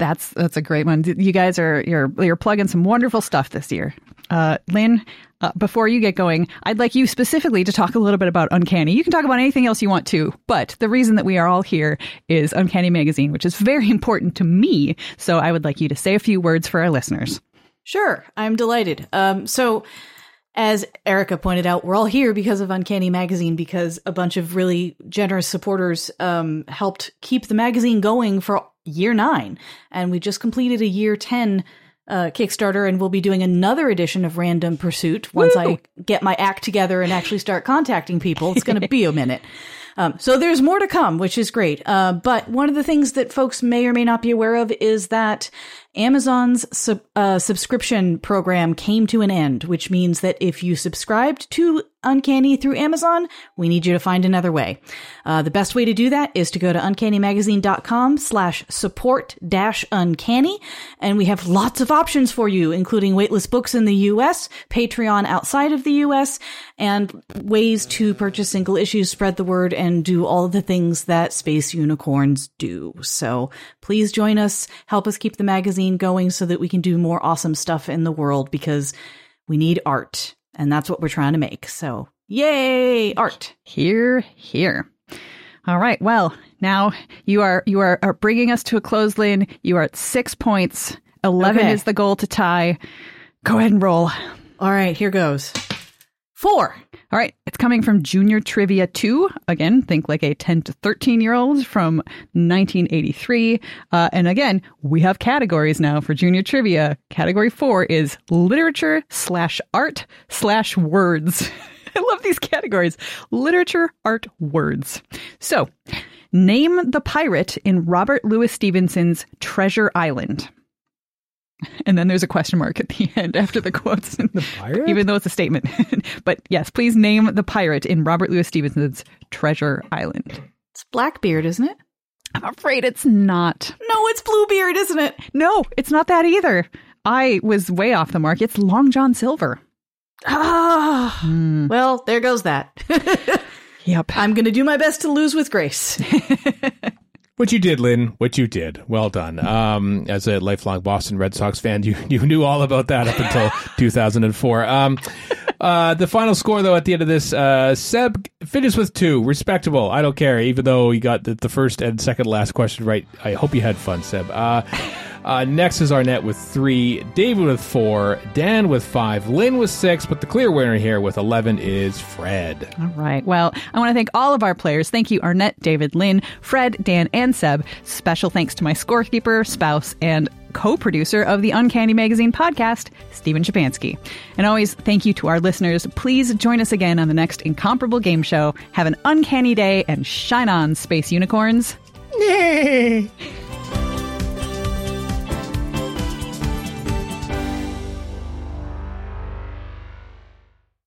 That's that's a great one. You guys are you're you're plugging some wonderful stuff this year. Uh, Lynne, uh, before you get going, I'd like you specifically to talk a little bit about Uncanny. You can talk about anything else you want to, but the reason that we are all here is Uncanny Magazine, which is very important to me. So I would like you to say a few words for our listeners. Sure, I'm delighted. Um, so, as Erika pointed out, we're all here because of Uncanny Magazine because a bunch of really generous supporters um, helped keep the magazine going for year nine, and we just completed a year ten uh, Kickstarter, and we'll be doing another edition of Random Pursuit once Woo! I get my act together and actually start contacting people. It's going to be a minute. [laughs] Um, so there's more to come, which is great. Uh, but one of the things that folks may or may not be aware of is that Amazon's sub, uh, subscription program came to an end, which means that if you subscribed to Uncanny through Amazon, we need you to find another way. Uh, the best way to do that is to go to uncannymagazine.com slash support dash uncanny. And we have lots of options for you, including Weightless Books in the US, Patreon outside of the US, and ways to purchase single issues, spread the word, and do all the things that space unicorns do. So please join us, help us keep the magazine going so that we can do more awesome stuff in the world because we need art. And that's what we're trying to make. So yay, art. Here, here. All right. Well, now you are you are, are bringing us to a close, Lynne. You are at six points. Eleven Okay. is the goal to tie. Go ahead and roll. All right, here goes. Four. All right, it's coming from Junior Trivia 2. Again, think like a 10 to 13 year old from 1983. Uh, and again, we have categories now for Junior Trivia. Category 4 is literature slash art slash words. [laughs] I love these categories literature, art, words. So, name the pirate in Robert Louis Stevenson's Treasure Island. [laughs] And then there's a question mark at the end after the quotes. [laughs] The pirate? Even though it's a statement. [laughs] but yes, please name the pirate in Robert Louis Stevenson's Treasure Island. It's Blackbeard, isn't it? I'm afraid it's not. No, it's Bluebeard, isn't it? No, it's not that either. I was way off the mark. It's Long John Silver. Ah. Hmm. Well, there goes that. Yep. I'm going to do my best to lose with grace. What you did, Lynne. What you did. Well done. Um, as a lifelong Boston Red Sox fan, you you knew all about that up until [laughs] 2004. Um, uh, the final score, though, at the end of this, uh, Seb finished with two. Respectable. I don't care. Even though you got the, the first and second last question right. I hope you had fun, Seb. Uh, uh, next is Arnette with three, David with four, Dan with five, Lynne with six, but the clear winner here with 11 is Fred. All right. Well, I want to thank all of our players. Thank you, Arnette, David, Lynne, Fred, Dan, and Seb. Special thanks to my scorekeeper, spouse, and co-producer of the Uncanny Magazine podcast, Steven Schapansky. And always thank you to our listeners. Please join us again on the next incomparable game show. Have an uncanny day and shine on, space unicorns. Yay!